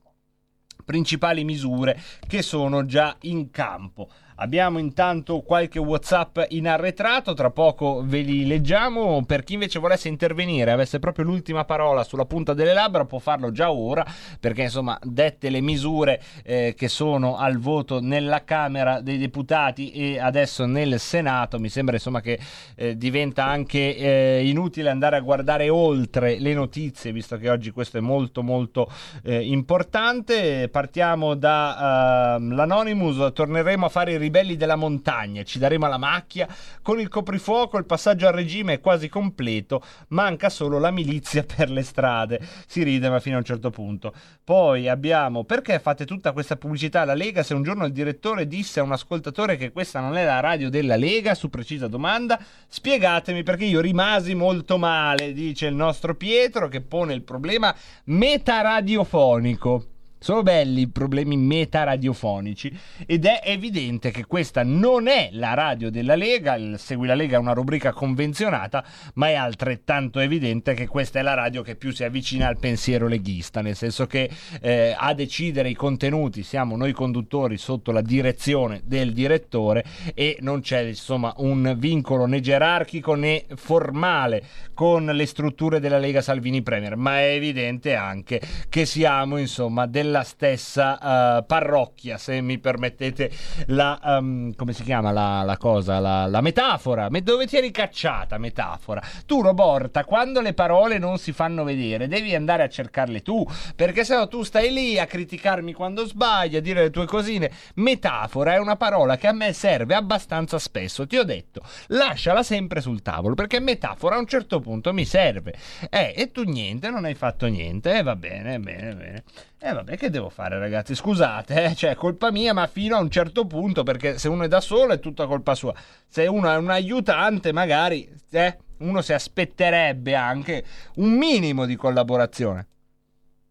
principali misure che sono già in campo Abbiamo intanto qualche WhatsApp in arretrato, tra poco ve li leggiamo. Per chi invece volesse intervenire, avesse proprio l'ultima parola sulla punta delle labbra, può farlo già ora, perché insomma, dette le misure eh, che sono al voto nella Camera dei Deputati e adesso nel Senato, mi sembra insomma che eh, diventa anche eh, inutile andare a guardare oltre le notizie, visto che oggi questo è molto molto eh, importante. Partiamo da uh, l'Anonymous, torneremo a fare i ribelli della montagna, ci daremo la macchia. Con il coprifuoco il passaggio al regime è quasi completo, manca solo la milizia per le strade. Si ride ma fino a un certo punto. Poi abbiamo perché fate tutta questa pubblicità alla Lega se un giorno il direttore disse a un ascoltatore che questa non è la radio della Lega, su precisa domanda, spiegatemi perché io rimasi molto male, dice il nostro Pietro che pone il problema metaradiofonico. Sono belli i problemi meta-radiofonici ed è evidente che questa non è la radio della Lega, il Segui la Lega è una rubrica convenzionata, ma è altrettanto evidente che questa è la radio che più si avvicina al pensiero leghista, nel senso che eh, a decidere i contenuti siamo noi conduttori sotto la direzione del direttore e non c'è insomma un vincolo né gerarchico né formale con le strutture della Lega Salvini Premier, ma è evidente anche che siamo insomma del nella stessa uh, parrocchia, se mi permettete la, um, come si chiama la, la cosa, la, la metafora, Me, dove ti eri cacciata metafora? Tu Roborta, quando le parole non si fanno vedere, devi andare a cercarle tu, perché se no tu stai lì a criticarmi quando sbagli, a dire le tue cosine. Metafora è una parola che a me serve abbastanza spesso, ti ho detto, lasciala sempre sul tavolo, perché metafora a un certo punto mi serve. Eh, e tu niente, non hai fatto niente, e eh, va bene, bene, bene. E eh vabbè, che devo fare, ragazzi? Scusate, eh? cioè, colpa mia, ma fino a un certo punto, perché se uno è da solo è tutta colpa sua. Se uno è un aiutante, magari eh, uno si aspetterebbe anche un minimo di collaborazione.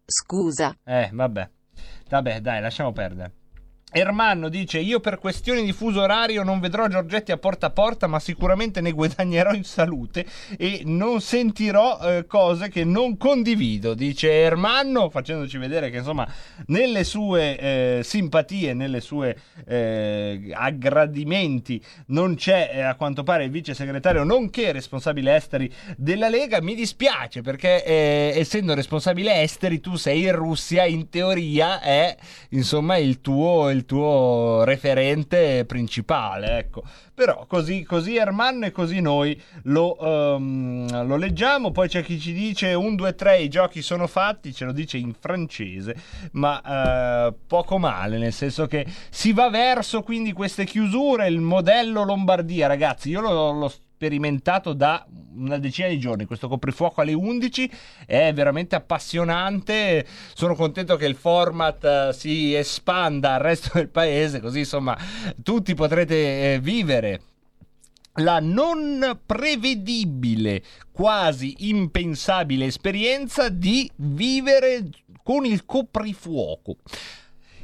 Scusa. Eh, vabbè. Vabbè, dai, lasciamo perdere. Ermanno dice: Io per questioni di fuso orario non vedrò Giorgetti a porta a porta, ma sicuramente ne guadagnerò in salute e non sentirò eh, cose che non condivido. Dice Ermanno, facendoci vedere che insomma, nelle sue eh, simpatie, nelle sue eh, aggradimenti, non c'è eh, a quanto pare il vice segretario, nonché responsabile esteri della Lega. Mi dispiace perché, eh, essendo responsabile esteri, tu sei in Russia, in teoria è insomma il tuo. Il il tuo referente principale, ecco. Però così, così Ermanno e così noi lo, um, lo leggiamo. Poi c'è chi ci dice 1, 2, 3, i giochi sono fatti, ce lo dice in francese, ma uh, poco male, nel senso che si va verso quindi queste chiusure, il modello Lombardia, ragazzi, io lo, lo sperimentato da una decina di giorni. Questo coprifuoco alle 11 è veramente appassionante. Sono contento che il format eh, si espanda al resto del paese, così insomma tutti potrete eh, vivere la non prevedibile, quasi impensabile esperienza di vivere con il coprifuoco.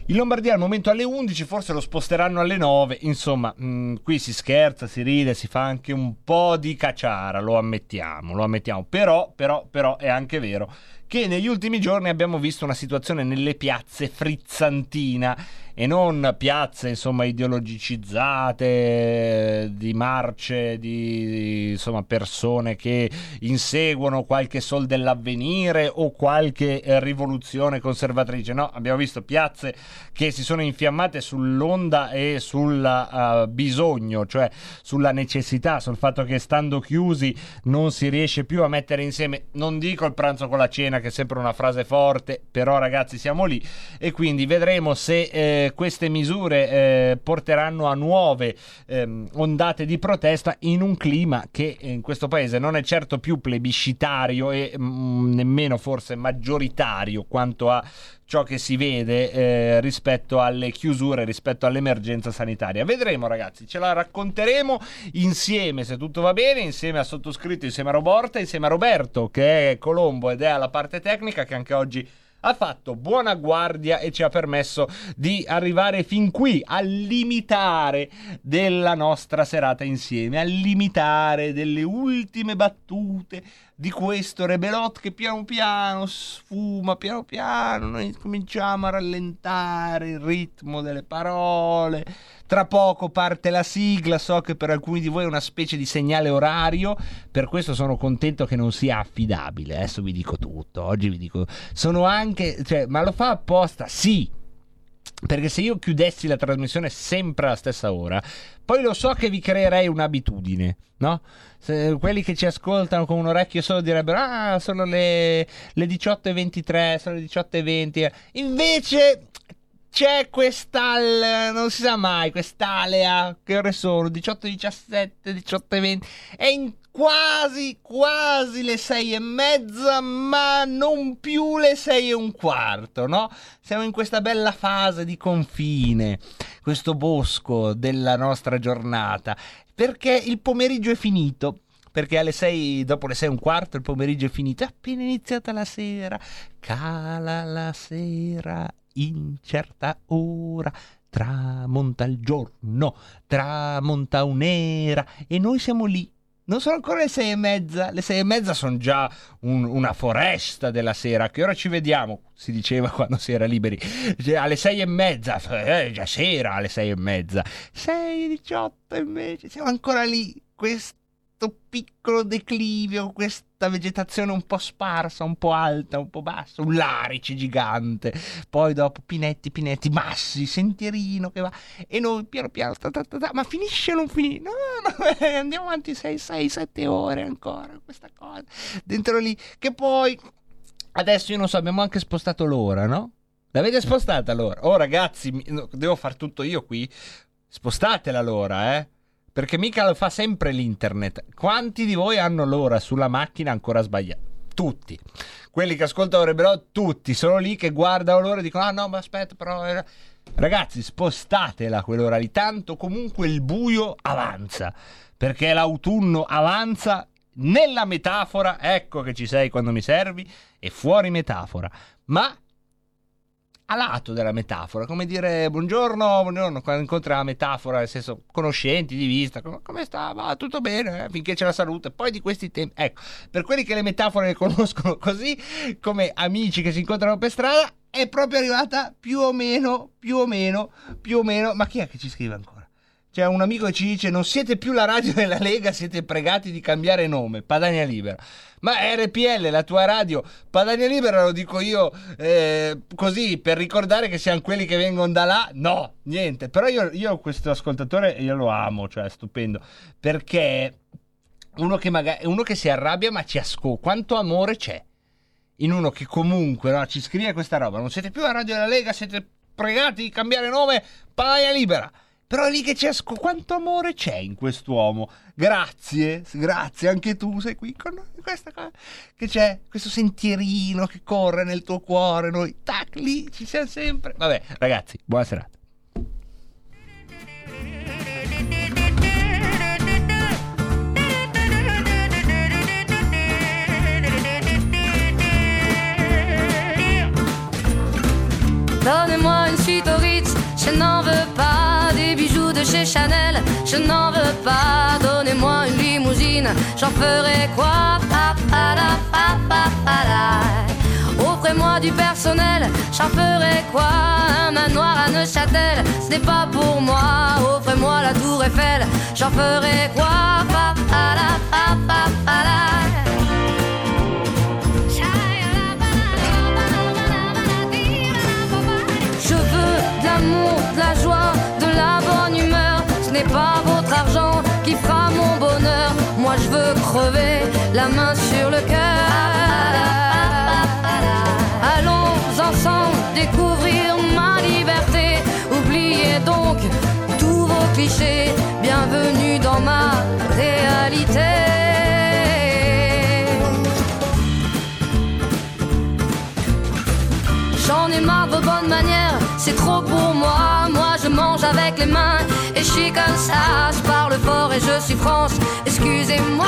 In Lombardia al momento alle 11, forse lo sposteranno alle 9, insomma, mh, qui si scherza, si ride, si fa anche un po' di cacciara, lo ammettiamo, lo ammettiamo, però, però, però è anche vero che negli ultimi giorni abbiamo visto una situazione nelle piazze frizzantina e non piazze insomma ideologicizzate di marce di, insomma persone che inseguono qualche sol dell'avvenire o qualche eh, rivoluzione conservatrice. No abbiamo visto piazze che si sono infiammate sull'onda e sul uh, bisogno cioè sulla necessità sul fatto che stando chiusi non si riesce più a mettere insieme non dico il pranzo con la cena che è sempre una frase forte però ragazzi siamo lì e quindi vedremo se eh, queste misure eh, porteranno a nuove ehm, ondate di protesta in un clima che in questo paese non è certo più plebiscitario e mh, mm, nemmeno forse maggioritario quanto a ciò che si vede eh, rispetto alle chiusure, rispetto all'emergenza sanitaria. Vedremo ragazzi, ce la racconteremo insieme se tutto va bene, insieme a sottoscritto, insieme a Roborta, insieme a Roberto che è Colombo ed è alla parte tecnica che anche oggi ha fatto buona guardia e ci ha permesso di arrivare fin qui al limitare della nostra serata insieme, al limitare delle ultime battute di questo Rebelot che piano piano sfuma, piano piano noi cominciamo a rallentare il ritmo delle parole. Tra poco parte la sigla, so che per alcuni di voi è una specie di segnale orario, per questo sono contento che non sia affidabile. Adesso vi dico tutto, oggi vi dico sono anche, cioè, ma lo fa apposta? Sì, perché se io chiudessi la trasmissione sempre alla stessa ora, poi lo so che vi creerei un'abitudine, no? Se quelli che ci ascoltano con un orecchio solo direbbero: Ah, sono le, le 18.23, sono le 18.20. Invece c'è quest'al non si sa mai quest'alea che ore sono 18 17 18 20 è in quasi quasi le sei e mezza ma non più le sei e un quarto no siamo in questa bella fase di confine questo bosco della nostra giornata perché il pomeriggio è finito perché alle 6, dopo le 6 e un quarto il pomeriggio è finito, appena iniziata la sera, cala la sera in certa ora tramonta il giorno, tramonta un'era e noi siamo lì. Non sono ancora le sei e mezza, le sei e mezza sono già un, una foresta della sera. Che ora ci vediamo? Si diceva quando si era liberi. Cioè, alle sei e mezza, eh, già sera alle sei e mezza. Sei diciotto invece, siamo ancora lì. Questo piccolo declivio, questa vegetazione un po' sparsa, un po' alta, un po' bassa, un larice gigante, poi dopo pinetti, pinetti, massi, sentierino che va, e noi piano piano, ta, ta, ta, ma finisce o non finisce? No, no, andiamo avanti 6, 6, 7 ore ancora, questa cosa, dentro lì, che poi, adesso io non so, abbiamo anche spostato l'ora, no? L'avete spostata l'ora? Oh ragazzi, devo far tutto io qui? Spostatela l'ora, eh? Perché mica lo fa sempre l'internet. Quanti di voi hanno l'ora sulla macchina ancora sbagliata? Tutti. Quelli che ascoltano Rebelot, tutti. Sono lì che guardano l'ora e dicono: Ah no, ma aspetta, però. Ragazzi, spostatela quell'ora lì. Tanto comunque il buio avanza. Perché l'autunno avanza nella metafora. Ecco che ci sei quando mi servi. E fuori metafora. Ma a lato della metafora, come dire buongiorno, buongiorno, quando incontri la metafora, nel senso conoscenti di vista, come sta? Va tutto bene, eh? finché c'è la salute. Poi di questi temi, ecco, per quelli che le metafore le conoscono così, come amici che si incontrano per strada, è proprio arrivata più o meno, più o meno, più o meno, ma chi è che ci scrive ancora? C'è un amico che ci dice: Non siete più la radio della Lega, siete pregati di cambiare nome. Padania Libera. Ma RPL, la tua radio, Padania Libera, lo dico io eh, così per ricordare che siamo quelli che vengono da là. No, niente. Però io, io questo ascoltatore io lo amo, cioè è stupendo. Perché uno che, magari, uno che si arrabbia, ma ci ascolta. Quanto amore c'è in uno che comunque no, ci scrive questa roba. Non siete più la radio della Lega, siete pregati di cambiare nome. Padania Libera Però è lì che c'è sc- quanto amore c'è in quest'uomo. Grazie, grazie, anche tu sei qui con noi. Questa cosa che c'è, questo sentierino che corre nel tuo cuore, noi tac lì ci siamo sempre. Vabbè, ragazzi, buona serata. Donnez-moi une suite au Ritz, je n'en veux pas. Des bijoux de chez Chanel, je n'en veux pas. Donnez-moi une limousine, j'en ferai quoi? Offrez-moi du personnel, j'en ferai quoi? Un manoir à Neuchâtel, ce n'est pas pour moi. Offrez-moi la tour Eiffel, j'en ferai quoi? Pa, pa, la, pa, pa, pa, la. N'est pas votre argent qui fera mon bonheur. Moi je veux crever la main sur le cœur. Allons ensemble découvrir ma liberté. Oubliez donc tous vos clichés. Bienvenue dans ma réalité. J'en ai marre de bonnes manières, c'est trop pour moi. Avec les mains et je suis comme ça. Je parle fort et je suis France, excusez-moi.